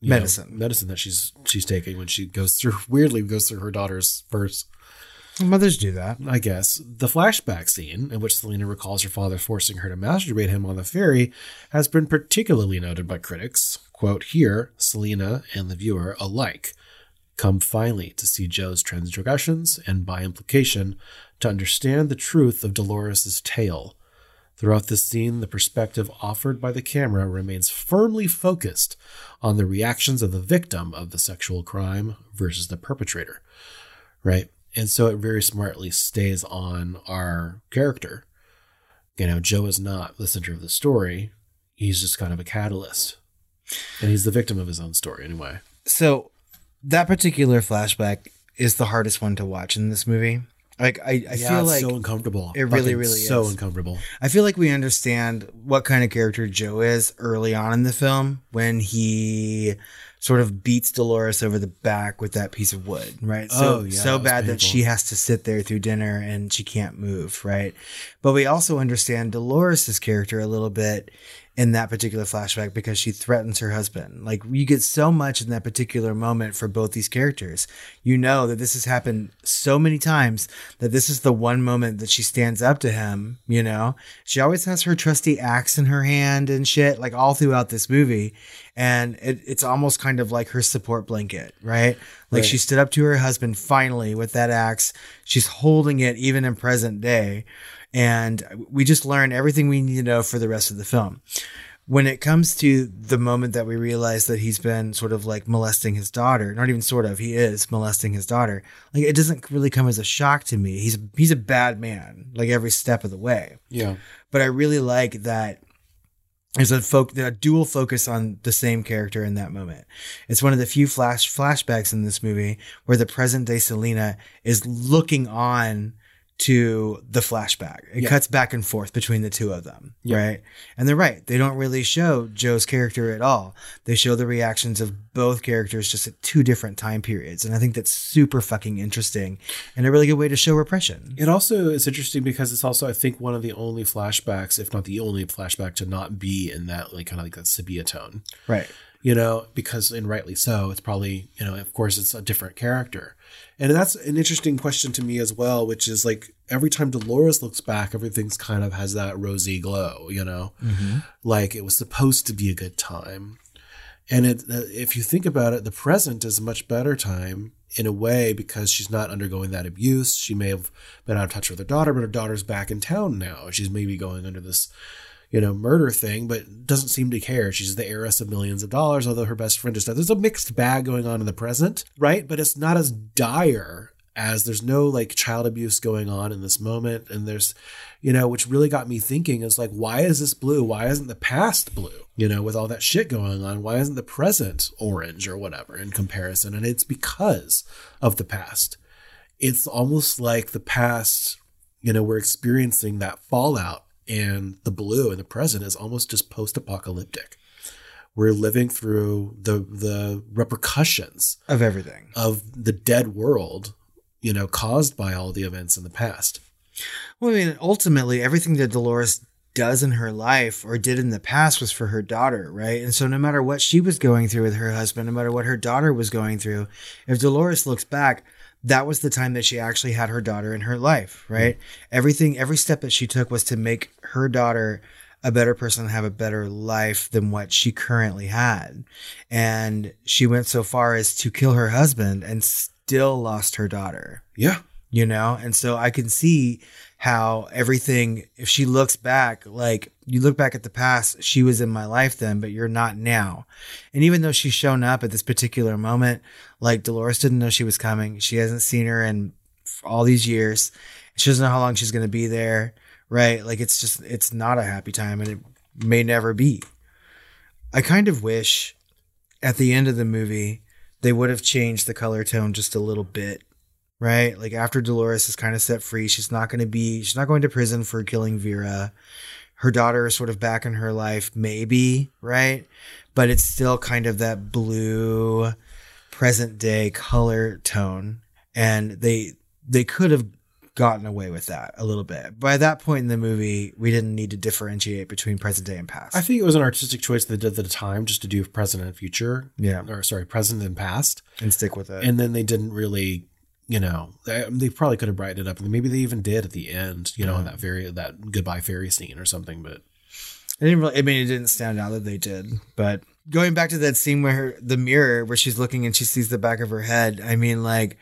you know, medicine. medicine that she's she's taking when she goes through [LAUGHS] weirdly goes through her daughter's first Mothers do that. I guess. The flashback scene in which Selena recalls her father forcing her to masturbate him on the ferry has been particularly noted by critics. Quote, here, Selena and the viewer alike come finally to see Joe's transgressions and by implication to understand the truth of Dolores' tale. Throughout this scene, the perspective offered by the camera remains firmly focused on the reactions of the victim of the sexual crime versus the perpetrator. Right? And so it very smartly stays on our character. You know, Joe is not the center of the story. He's just kind of a catalyst. And he's the victim of his own story anyway. So that particular flashback is the hardest one to watch in this movie. Like I, I Yeah, feel it's like so uncomfortable. It really, Fucking really so is uncomfortable. I feel like we understand what kind of character Joe is early on in the film when he sort of beats Dolores over the back with that piece of wood, right? So Oh, yeah, so that bad that she has to sit there through dinner and she can't move, right? But we also understand Dolores's character a little bit in that particular flashback because she threatens her husband. Like you get so much in that particular moment for both these characters. You know that this has happened so many times that this is the one moment that she stands up to him, you know? She always has her trusty axe in her hand and shit, like all throughout this movie. And it, it's almost kind of like her support blanket, right? Like Right. she stood up to her husband finally with that axe. She's holding it even in present day. And we just learn everything we need to know for the rest of the film. When it comes to the moment that we realize that he's been sort of like molesting his daughter, not even sort of, he is molesting his daughter. Like it doesn't really come as a shock to me. He's he's a bad man, like every step of the way. Yeah. But I really like that there's a, fo- a dual focus on the same character in that moment. It's one of the few flash flashbacks in this movie where the present day Selena is looking on to the flashback. It Yeah. cuts back and forth between the two of them, Yeah. right? And they're right. They don't really show Joe's character at all. They show the reactions of both characters just at two different time periods. And I think that's super fucking interesting and a really good way to show repression. It also is interesting because it's also, I think, one of the only flashbacks, if not the only flashback, to not be in that like kind of like that sepia tone. Right. You know, because and rightly so, it's probably you know, of course, it's a different character, and that's an interesting question to me as well, which is like every time Dolores looks back, everything's kind of has that rosy glow. You know, Mhm. like it was supposed to be a good time. And it, uh, if you think about it, the present is a much better time in a way because she's not undergoing that abuse. She may have been out of touch with her daughter, but her daughter's back in town now. She's maybe going under this, you know, murder thing, but doesn't seem to care. She's the heiress of millions of dollars, although her best friend is dead. There's a mixed bag going on in the present, right? But it's not as dire as there's no like child abuse going on in this moment. And there's, you know, which really got me thinking is like, why is this blue? Why isn't the past blue? You know, with all that shit going on, why isn't the present orange or whatever in comparison? And it's because of the past. It's almost like the past, you know, we're experiencing that fallout and the blue in the present is almost just post apocalyptic. We're living through the the repercussions Of everything. of the dead world, you know, caused by all the events in the past. Well, I mean, ultimately, everything that Dolores does in her life or did in the past was for her daughter, right? And so, no matter what she was going through with her husband, no matter what her daughter was going through, if Dolores looks back, that was the time that she actually had her daughter in her life, right? Everything, every step that she took was to make her daughter a better person and have a better life than what she currently had. And she went so far as to kill her husband and still lost her daughter Yeah. you know and so i can see how everything if she looks back like you look back at the past she was in my life then but you're not now. And even though she's shown up at this particular moment like dolores didn't know she was coming. She hasn't seen her in all these years. She doesn't know how long she's going to be there right? Like it's just it's not a happy time and it may never be. I kind of wish at the end of the movie they would have changed the color tone just a little bit right? Like after Dolores is kind of set free, she's not going to be, she's not going to prison for killing Vera. Her daughter is sort of back in her life, maybe, right? But it's still kind of that blue present day color tone. And they, they could have gotten away with that a little bit. By that point in the movie, we didn't need to differentiate between present day and past. I think it was an artistic choice they did at the time just to do present and future. Yeah. Or sorry, present and past. and stick with it. And then they didn't really, you know, they, they probably could have brightened it up. And maybe they even did at the end, you know, in that very, that goodbye ferry scene or something. But I didn't really. I mean, it didn't stand out that they did. But going back to that scene where her, the mirror, where she's looking and she sees the back of her head. I mean, like,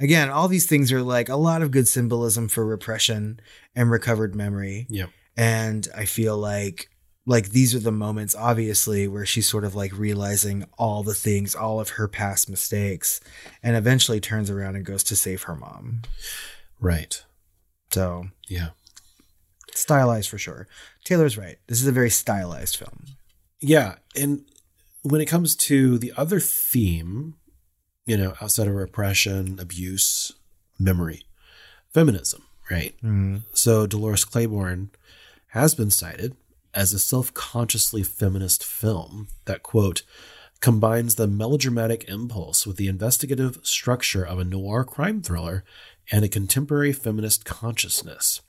again, all these things are like a lot of good symbolism for repression and recovered memory. yeah. And I feel like, like these are the moments, obviously, where she's sort of like realizing all the things, all of her past mistakes, and eventually turns around and goes to save her mom. Right. So Yeah. stylized for sure. Taylor's right. This is a very stylized film. Yeah. And when it comes to the other theme, you know, outside of repression, abuse, memory, feminism, right? Mhm. So Dolores Claiborne has been cited as a self consciously feminist film that, quote, combines the melodramatic impulse with the investigative structure of a noir crime thriller and a contemporary feminist consciousness.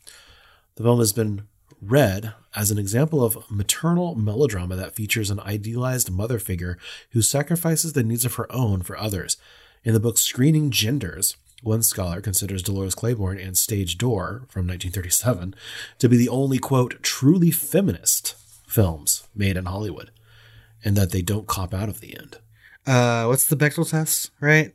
The film has been read as an example of maternal melodrama that features an idealized mother figure who sacrifices the needs of her own for others. In the book Screening Genders, one scholar considers Dolores Claiborne and Stage Door from 1937 to be the only, quote, truly feminist films made in Hollywood, and that they don't cop out of the end. uh what's the Bechdel test, right?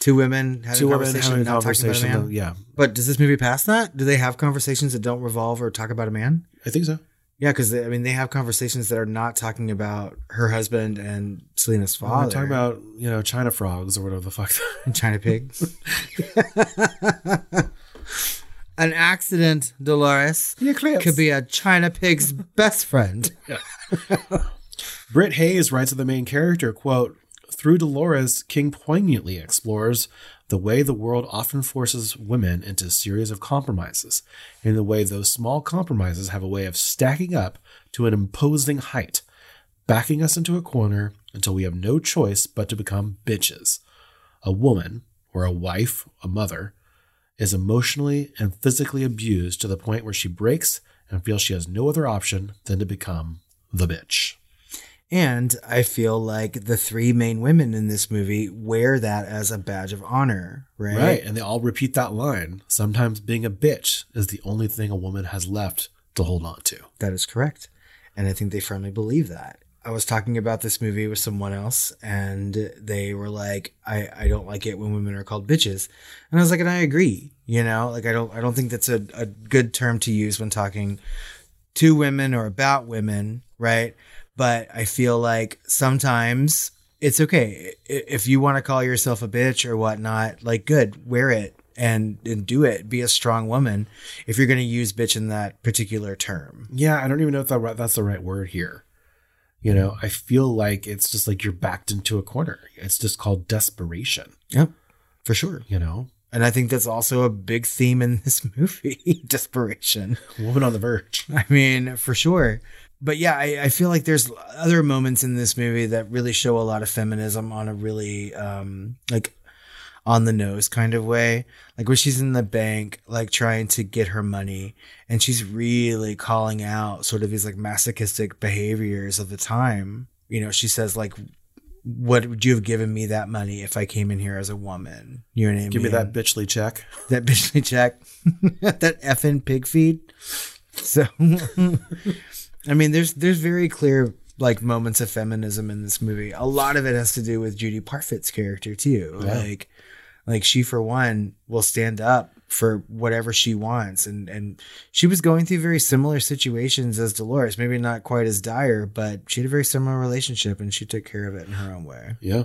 Two women having Two a women conversation, having not talking about a man. though, yeah. But does this movie pass that? Do they have conversations that don't revolve or talk about a man? I think so. Yeah, because I mean they have conversations that are not talking about her husband and Selena's father. We're talking about, you know, China frogs or whatever the fuck. China pigs. [LAUGHS] An accident, Dolores, Eclipse. could be a China pig's [LAUGHS] best friend. Britt Hayes writes of the main character, quote, through Dolores, King poignantly explores the way the world often forces women into a series of compromises, and the way those small compromises have a way of stacking up to an imposing height, backing us into a corner until we have no choice but to become bitches. A woman, or a wife, a mother, is emotionally and physically abused to the point where she breaks and feels she has no other option than to become the bitch. And I feel like the three main women in this movie wear that as a badge of honor, right? Right. And they all repeat that line. Sometimes being a bitch is the only thing a woman has left to hold on to. That is correct. And I think they firmly believe that. I was talking about this movie with someone else and they were like, I, I don't like it when women are called bitches. And I was like, and I agree, you know, like I don't I don't think that's a, a good term to use when talking to women or about women, right? But I feel like sometimes it's okay. If you want to call yourself a bitch or whatnot, like good, wear it and, and do it. Be a strong woman if you're going to use bitch in that particular term. Yeah, I don't even know if that, that's the right word here. You know, I feel like it's just like you're backed into a corner. It's just called desperation, Yep, for sure. you know? And I think that's also a big theme in this [LAUGHS] movie [LAUGHS] desperation. Woman on the verge. I mean, for sure. But yeah, I, I feel like there's other moments in this movie that really show a lot of feminism on a really um like on the nose kind of way. Like when she's in the bank, like trying to get her money, and she's really calling out sort of these like masochistic behaviors of the time. You know, she says like, "What would you have given me that money if I came in here as a woman?" You know what I mean? Give me that bitchly check. [LAUGHS] that bitchly check, [LAUGHS] that effing pig feed. So, [LAUGHS] I mean, there's there's very clear like moments of feminism in this movie. A lot of it has to do with Judy Parfitt's character too. Yeah. Like, like she for one will stand up for whatever she wants, and and she was going through very similar situations as Dolores. Maybe not quite as dire, but she had a very similar relationship, and she took care of it in her own way. Yeah.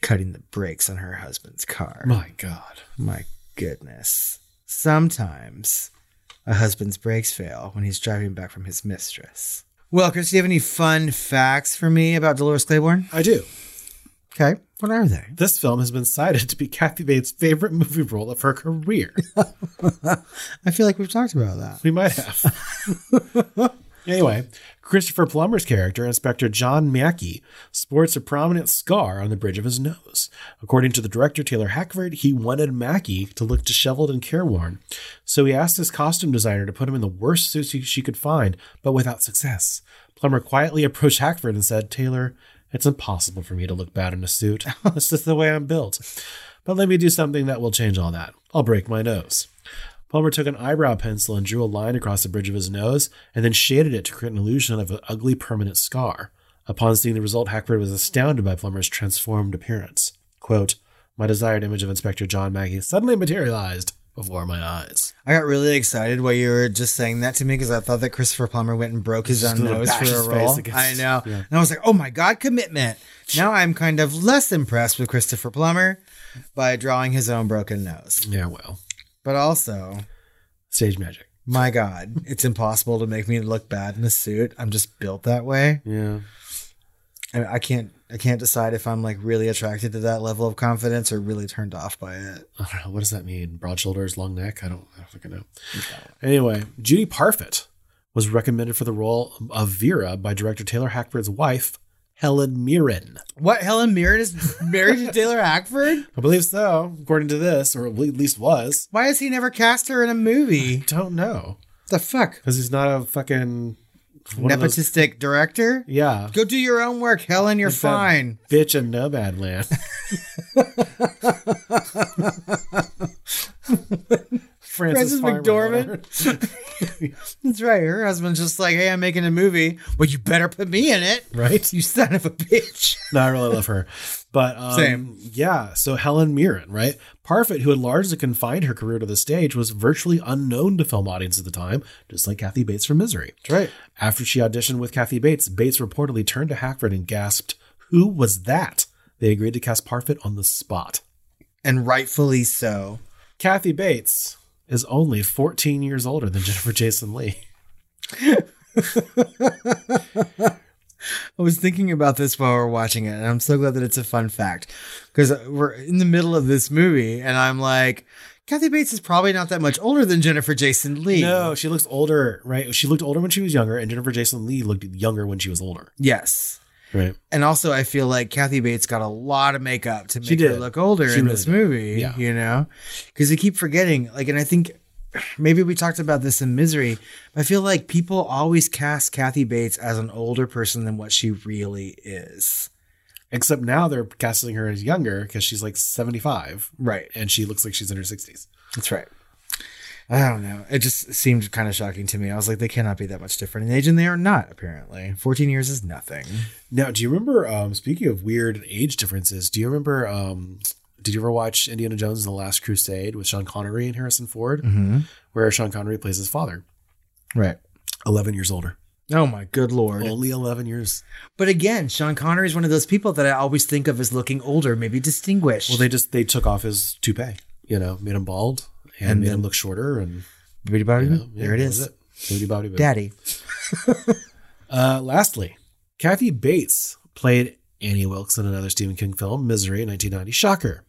Cutting the brakes on her husband's car. My God. My goodness. Sometimes a husband's brakes fail when he's driving back from his mistress. Well, Chris, do you have any fun facts for me about Dolores Claiborne? I do. Okay. What are they? This film has been cited to be Kathy Bates' favorite movie role of her career. [LAUGHS] I feel like we've talked about that. We might have. [LAUGHS] anyway, Christopher Plummer's character, Inspector John Mackey, sports a prominent scar on the bridge of his nose. According to the director Taylor Hackford, he wanted Mackey to look disheveled and careworn, so he asked his costume designer to put him in the worst suit she- she could find, but without success. Plummer quietly approached Hackford and said, Taylor, it's impossible for me to look bad in a suit. [LAUGHS] That's just the way I'm built. But let me do something that will change all that. I'll break my nose. Plummer took an eyebrow pencil and drew a line across the bridge of his nose and then shaded it to create an illusion of an ugly permanent scar. Upon seeing the result, Hackford was astounded by Plummer's transformed appearance. Quote, My desired image of Inspector John Mackey suddenly materialized before my eyes. I got really excited while you were just saying that to me because I thought that Christopher Plummer went and broke his Just own nose for a role. I know. [LAUGHS] yeah. And I was like, oh my God, commitment. Now I'm kind of less impressed with Christopher Plummer by drawing his own broken nose. Yeah, well, But also, stage magic. my God, it's impossible to make me look bad in a suit. I'm just built that way. Yeah. I, I can't. I can't decide if I'm like really attracted to that level of confidence or really turned off by it. I don't know. What does that mean? Broad shoulders, long neck? I don't, I don't fucking know. Anyway, Judy Parfitt was recommended for the role of Vera by director Taylor Hackford's wife, Helen Mirren. What? Helen Mirren is married to [LAUGHS] Taylor Hackford? I believe so, according to this, or at least was. Why has he never cast her in a movie? Don't know. The fuck? Because he's not a fucking of those- Nepotistic director? yeah. Go do your own work, Helen. You're that fine. Bitch in Nomadland. [LAUGHS] [LAUGHS] Frances Farmer, McDormand. [LAUGHS] That's right. Her husband's just like, hey, I'm making a movie. Well, you better put me in it. Right? You son of a bitch. [LAUGHS] No, I really love her. But um, Same. Yeah. So Helen Mirren, right? Parfitt, who had largely confined her career to the stage, was virtually unknown to film audiences at the time, just like Kathy Bates from Misery. That's right. After she auditioned with Kathy Bates, Bates reportedly turned to Hackford and gasped, "Who was that?" They agreed to cast Parfitt on the spot. And rightfully so. Kathy Bates is only 14 years older than Jennifer Jason Leigh. I was thinking about this while we are watching it, and I'm so glad that it's a fun fact because we're in the middle of this movie, and I'm like, Kathy Bates is probably not that much older than Jennifer Jason Leigh. No, she looks older, right? She looked older when she was younger, and Jennifer Jason Leigh looked younger when she was older. Yes. Right. And also, I feel like Kathy Bates got a lot of makeup to make her look older She in really this did. movie. Yeah. You know, because we keep forgetting. Like, and I think maybe we talked about this in Misery. But I feel like people always cast Kathy Bates as an older person than what she really is. Except now they're casting her as younger because she's like 75. Right. And she looks like she's in her 60s. That's right. I don't know. It just seemed kind of shocking to me. I was like, they cannot be that much different in age, and they are not, apparently. 14 years is nothing. Now, do you remember, um, speaking of weird age differences, do you remember, um, did you ever watch Indiana Jones and the Last Crusade with Sean Connery and Harrison Ford? Mhm. Where Sean Connery plays his father, Right. 11 years older. Oh, my good lord. Only 11 years. But again, Sean Connery is one of those people that I always think of as looking older, maybe distinguished. Well, they just, they took off his toupee, you know, made him bald and, And made then- him look shorter and bobbidi you know, yeah, there it is. it. Boo. Daddy. [LAUGHS] Uh, lastly, Kathy Bates played Annie Wilkes in another Stephen King film, Misery, 1990. Shocker.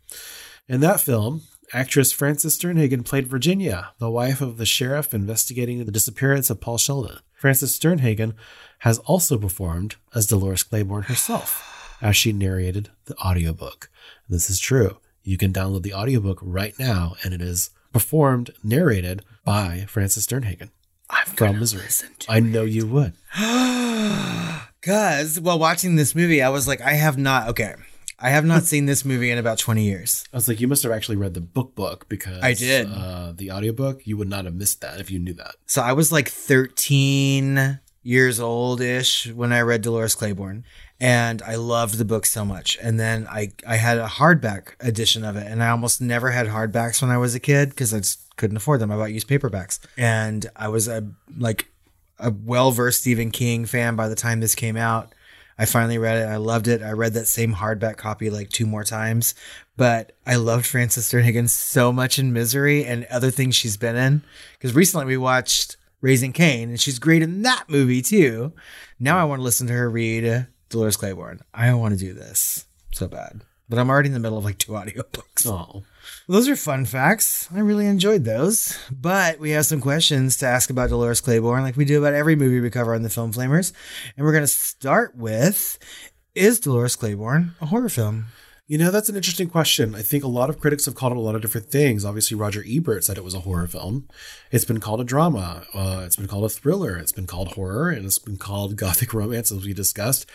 In that film, actress Frances Sternhagen played Virginia, the wife of the sheriff investigating the disappearance of Paul Sheldon. Frances Sternhagen has also performed as Dolores Claiborne herself, as she narrated the audiobook. This is true. You can download the audiobook right now, and it is performed, narrated by Frances Sternhagen. I'm from Misery. I know you would. [GASPS] Because while watching this movie, I was like, I have not, okay, I have not seen this movie in about 20 years. I was like, you must have actually read the book book because I did. Uh, the audiobook, you would not have missed that if you knew that. So I was like 13 years old ish when I read Dolores Claiborne. And I loved the book so much. And then I, I had a hardback edition of it. And I almost never had hardbacks when I was a kid because I just couldn't afford them. I bought used paperbacks. And I was a like a well versed Stephen King fan by the time this came out. I finally read it. I loved it. I read that same hardback copy like two more times. But I loved Frances Sternhagen so much in Misery and other things she's been in. Because recently we watched Raising Cain, and she's great in that movie too. Now I want to listen to her read Dolores Claiborne. I don't want to do this so bad. But I'm already in the middle of like two audiobooks. Oh. Those are fun facts. I really enjoyed those. But we have some questions to ask about Dolores Claiborne, like we do about every movie we cover on the Film Flamers. And we're going to start with Is Dolores Claiborne a horror film? You know, that's an interesting question. I think a lot of critics have called it a lot of different things. Obviously, Roger Ebert said it was a horror film. It's been called a drama. Uh, it's been called a thriller. It's been called horror, and it's been called gothic romance, as we discussed,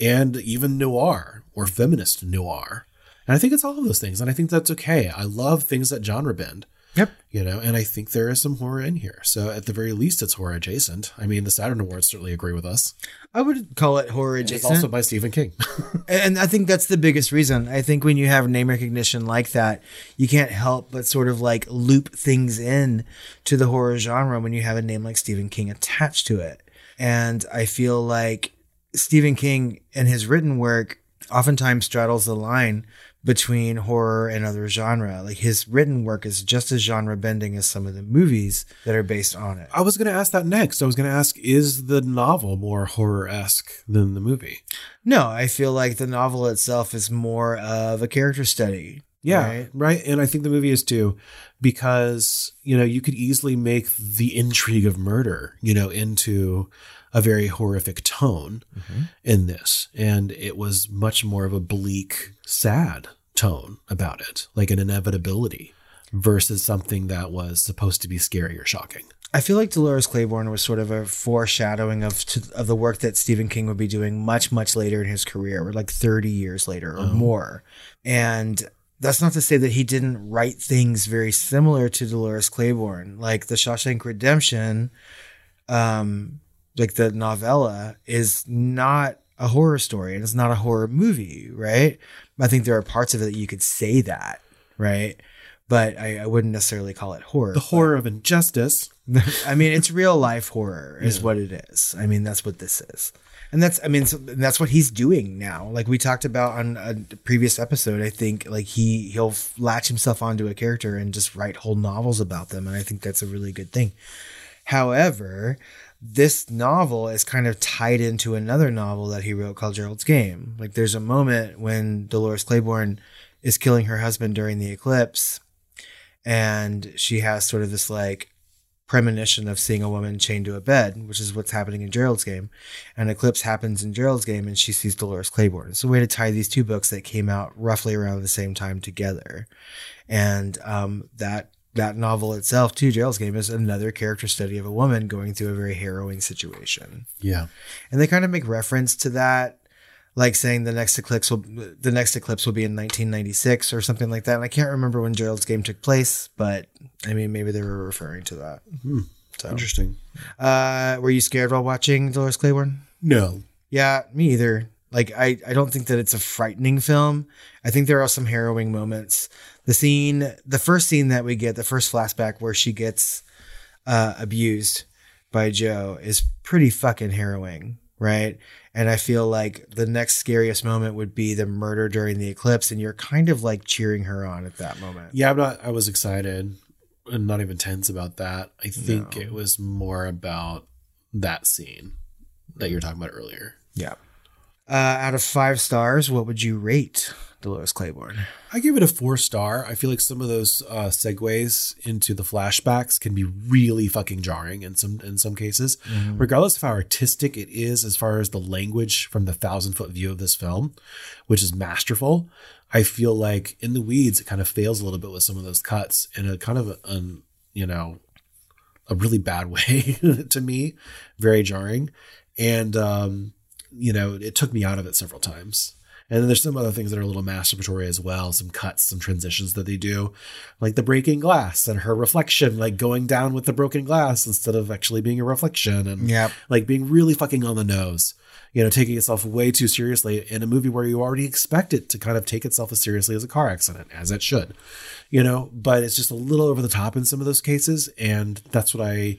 and even noir or feminist noir. And I think it's all of those things, and I think that's okay. I love things that genre bend. Yep. You know, and I think there is some horror in here. So at the very least, it's horror adjacent. I mean, the Saturn Awards certainly agree with us. I would call it horror It's adjacent. also by Stephen King. [LAUGHS] and I think that's the biggest reason. I think when you have name recognition like that, you can't help but sort of like loop things in to the horror genre when you have a name like Stephen King attached to it. And I feel like Stephen King and his written work oftentimes straddles the line between horror and other genre. Like his written work is just as genre bending as some of the movies that are based on it. I was going to ask that next. I was going to ask, is the novel more horror esque than the movie? No, I feel like the novel itself is more of a character study. Yeah, right? right. And I think the movie is too, because, you know, you could easily make the intrigue of murder, you know, into a very horrific tone in this. And it was much more of a bleak, sad tone about it, like an inevitability versus something that was supposed to be scary or shocking. I feel like Dolores Claiborne was sort of a foreshadowing of to, of the work that Stephen King would be doing much much later in his career, or like 30 years later or more. And that's not to say that he didn't write things very similar to Dolores Claiborne, like The Shawshank Redemption, um, like the novella is not a horror story and it's not a horror movie, right? I think there are parts of it that you could say that, right? But I, I wouldn't necessarily call it horror. The horror of injustice. [LAUGHS] I mean, it's real life horror, is Yeah. what it is. I mean, that's what this is. And that's, I mean, so that's what he's doing now. Like we talked about on a previous episode, I think like he he'll latch himself onto a character and just write whole novels about them, and I think that's a really good thing. However, this novel is kind of tied into another novel that he wrote called Gerald's Game. Like there's a moment when Dolores Claiborne is killing her husband during the eclipse, and she has sort of this like premonition of seeing a woman chained to a bed, which is what's happening in Gerald's game. An eclipse happens in Gerald's game, and she sees Dolores Claiborne. It's a way to tie these two books that came out roughly around the same time together, and um, that that novel itself, too, Gerald's game, is another character study of a woman going through a very harrowing situation. Yeah. And they kind of make reference to that, like saying the next eclipse will the next eclipse will be in 1996 or something like that. And I can't remember when Gerald's game took place, but I mean maybe they were referring to that. Hmm. So Interesting. Uh, were you scared while watching Dolores Claiborne? No. Yeah, me either. Like I, I don't think that it's a frightening film. I think there are some harrowing moments. The scene, the first scene that we get, the first flashback where she gets uh, abused by Joe is pretty fucking harrowing, right? And I feel like the next scariest moment would be the murder during the eclipse, and you're kind of like cheering her on at that moment. Yeah, I'm not. I was excited and not even tense about that. I think No. it was more about that scene that you were talking about earlier. Yeah. Uh, out of five stars, what would you rate Dolores Claiborne? I give it a four star. I feel like some of those uh, segues into the flashbacks can be really fucking jarring in some in some cases, Mhm. regardless of how artistic it is as far as the language from the thousand foot view of this film, which is masterful. I feel like in the weeds it kind of fails a little bit with some of those cuts in a kind of an you know a really bad [LAUGHS] way to me, very jarring, and um, you know it took me out of it several times. And then there's some other things that are a little masturbatory as well, some cuts, some transitions that they do, like the breaking glass and her reflection, like going down with the broken glass instead of actually being a reflection, and Yep. like being really fucking on the nose. You know, taking itself way too seriously in a movie where you already expect it to kind of take itself as seriously as a car accident, as it should. You know, but it's just a little over the top in some of those cases, and that's what I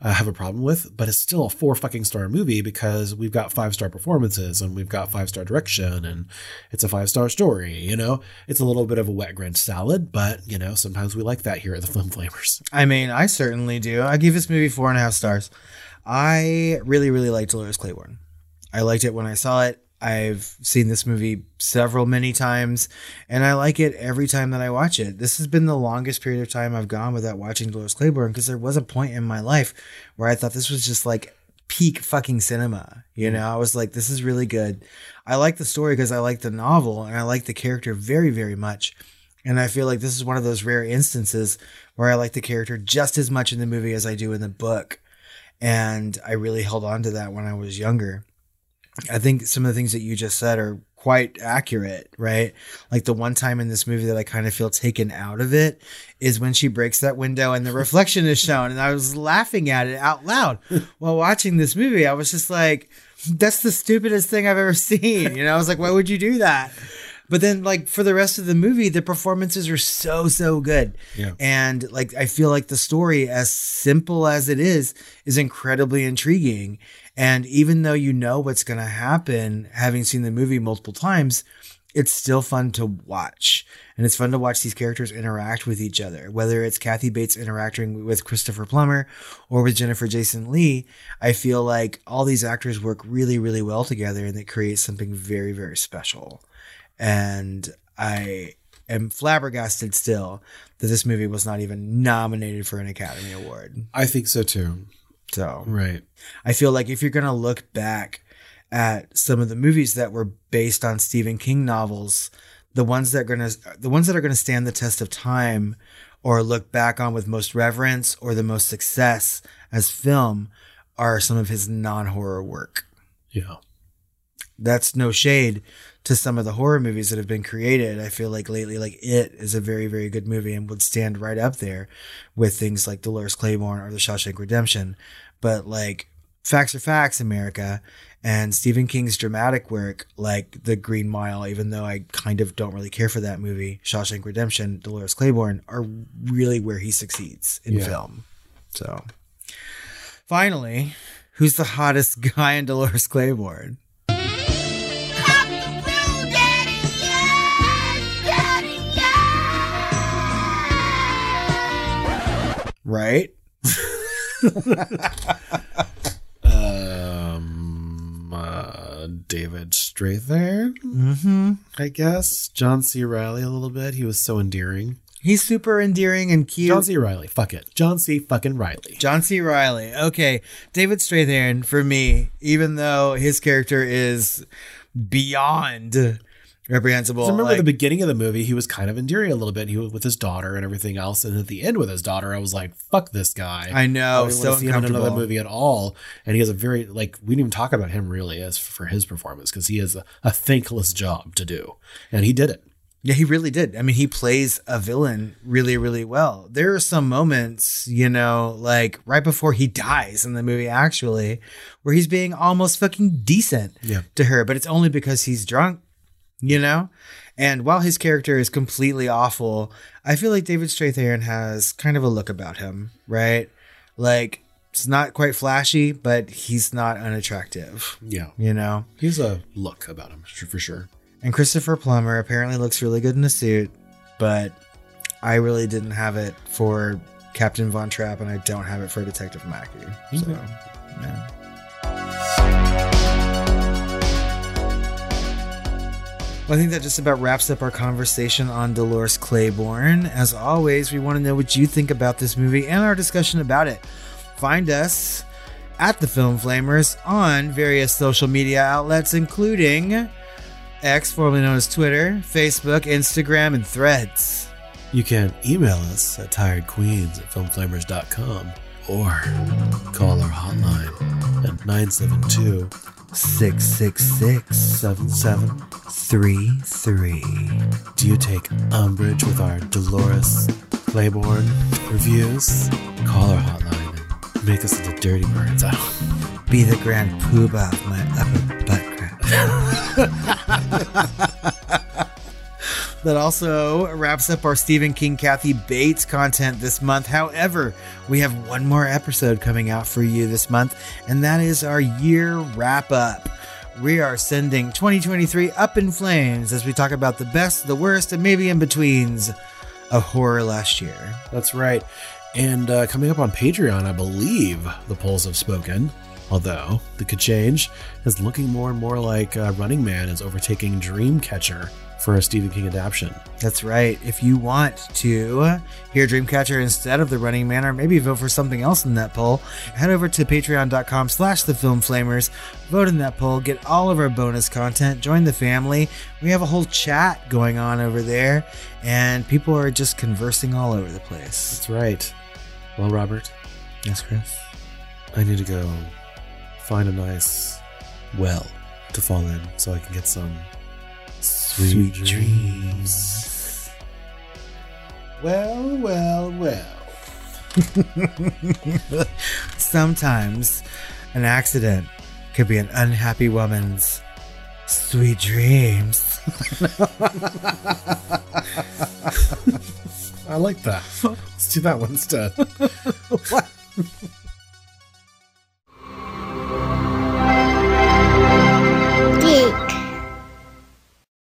uh, have a problem with. But it's still a four fucking star movie because we've got five star performances and we've got five star direction and it's a five star story. You know, it's a little bit of a wet grange salad, but you know, sometimes we like that here at the Film Flamers. I mean, I certainly do. I give this movie four and a half stars. I really, really liked Dolores Claiborne. I liked it when I saw it. I've seen this movie several, many times, and I like it every time that I watch it. This has been the longest period of time I've gone without watching Dolores Claiborne because there was a point in my life where I thought this was just like peak fucking cinema. You mm-hmm. know, I was like, this is really good. I like the story because I like the novel and I like the character very, very much. And I feel like this is one of those rare instances where I like the character just as much in the movie as I do in the book. And I really held on to that when I was younger. I think some of the things that you just said are quite accurate, right? Like the one time in this movie that I kind of feel taken out of it is when she breaks that window and the [LAUGHS] reflection is shown. And I was laughing at it out loud [LAUGHS] while watching this movie. I was just like, that's the stupidest thing I've ever seen. You know, I was like, why would you do that? But then, like, for the rest of the movie, the performances are so, so good. Yeah. And, like, I feel like the story, as simple as it is, is incredibly intriguing. And even though you know what's going to happen, having seen the movie multiple times, it's still fun to watch. And it's fun to watch these characters interact with each other, whether it's Kathy Bates interacting with Christopher Plummer or with Jennifer Jason Leigh. I feel like all these actors work really, really well together and it creates something very, very special. And I am flabbergasted still that this movie was not even nominated for an Academy Award. I think so too. So, Right. I feel like if you're going to look back at some of the movies that were based on Stephen King novels, the ones that are going to the ones that are going to stand the test of time or look back on with most reverence or the most success as film are some of his non-horror work. Yeah. That's no shade to some of the horror movies that have been created. I feel like lately, like It is a very, very good movie and would stand right up there with things like Dolores Claiborne or The Shawshank Redemption. But like Facts are Facts, America, and Stephen King's dramatic work, like The Green Mile, even though I kind of don't really care for that movie, Shawshank Redemption, Dolores Claiborne, are really where he succeeds in Yeah. film. So finally, Who's the hottest [LAUGHS] guy in Dolores Claiborne? Right? Um, uh, David Strathairn, Mm-hmm. I guess. John C. Reilly a little bit. He was so endearing. He's super endearing and cute. John C. Reilly. Fuck it. John C. fucking Reilly. John C. Reilly. Okay. David Strathairn, for me, even though his character is beyond reprehensible. So remember like- the beginning of the movie, he was kind of endearing a little bit. He was with his daughter and everything else. And at the end with his daughter, I was like, fuck this guy. I know, I so want to see him in another movie at all. And he has a very, like, we didn't even talk about him really as for his performance because he has a, a thankless job to do. And he did it. Yeah, he really did. I mean, he plays a villain really, really well. There are some moments, you know, like right before he dies in the movie, actually, where he's being almost fucking decent Yeah. to her, but it's only because he's drunk, you know? And while his character is completely awful, I feel like David Strathairn has kind of a look about him, right? Like, it's not quite flashy, but he's not unattractive, Yeah. you know? He's a look about him for sure. And Christopher Plummer apparently looks really good in a suit, but I really didn't have it for Captain Von Trapp, and I don't have it for Detective Mackey. So, yeah. Well, I think that just about wraps up our conversation on Dolores Claiborne. As always, we want to know what you think about this movie and our discussion about it. Find us at the Film Flamers on various social media outlets, including X, formerly known as Twitter, Facebook, Instagram, and Threads. You can email us at tiredqueens at filmflamers.com or call our hotline at 972 666 7733. Do you take umbrage with our Dolores Claiborne reviews? Call our hotline and make us into dirty birds. Don't- Be the grand poobah of my upper butt crack. [LAUGHS] [LAUGHS] that also wraps up our Stephen King Kathy Bates content this month. However, we have one more episode coming out for you this month, and that is our year wrap up. We are sending 2023 up in flames as we talk about the best, the worst, and maybe in betweens of horror last year. That's right. And uh, coming up on Patreon, I believe the polls have spoken. Although the could change is looking more and more like uh, Running Man is overtaking Dreamcatcher for a Stephen King adaptation. That's right. If you want to hear Dreamcatcher instead of The Running Man, or maybe vote for something else in that poll, head over to patreon.com slash the film flamers, vote in that poll, get all of our bonus content, join the family. We have a whole chat going on over there, and people are just conversing all over the place. That's right. Well, Robert, Yes, Chris. I need to go find a nice well to fall in so I can get some Sweet, dreams. Well, well, well. [LAUGHS] Sometimes an accident could be an unhappy woman's sweet dreams. [LAUGHS] I like that. Let's do that one instead. [LAUGHS] Geek.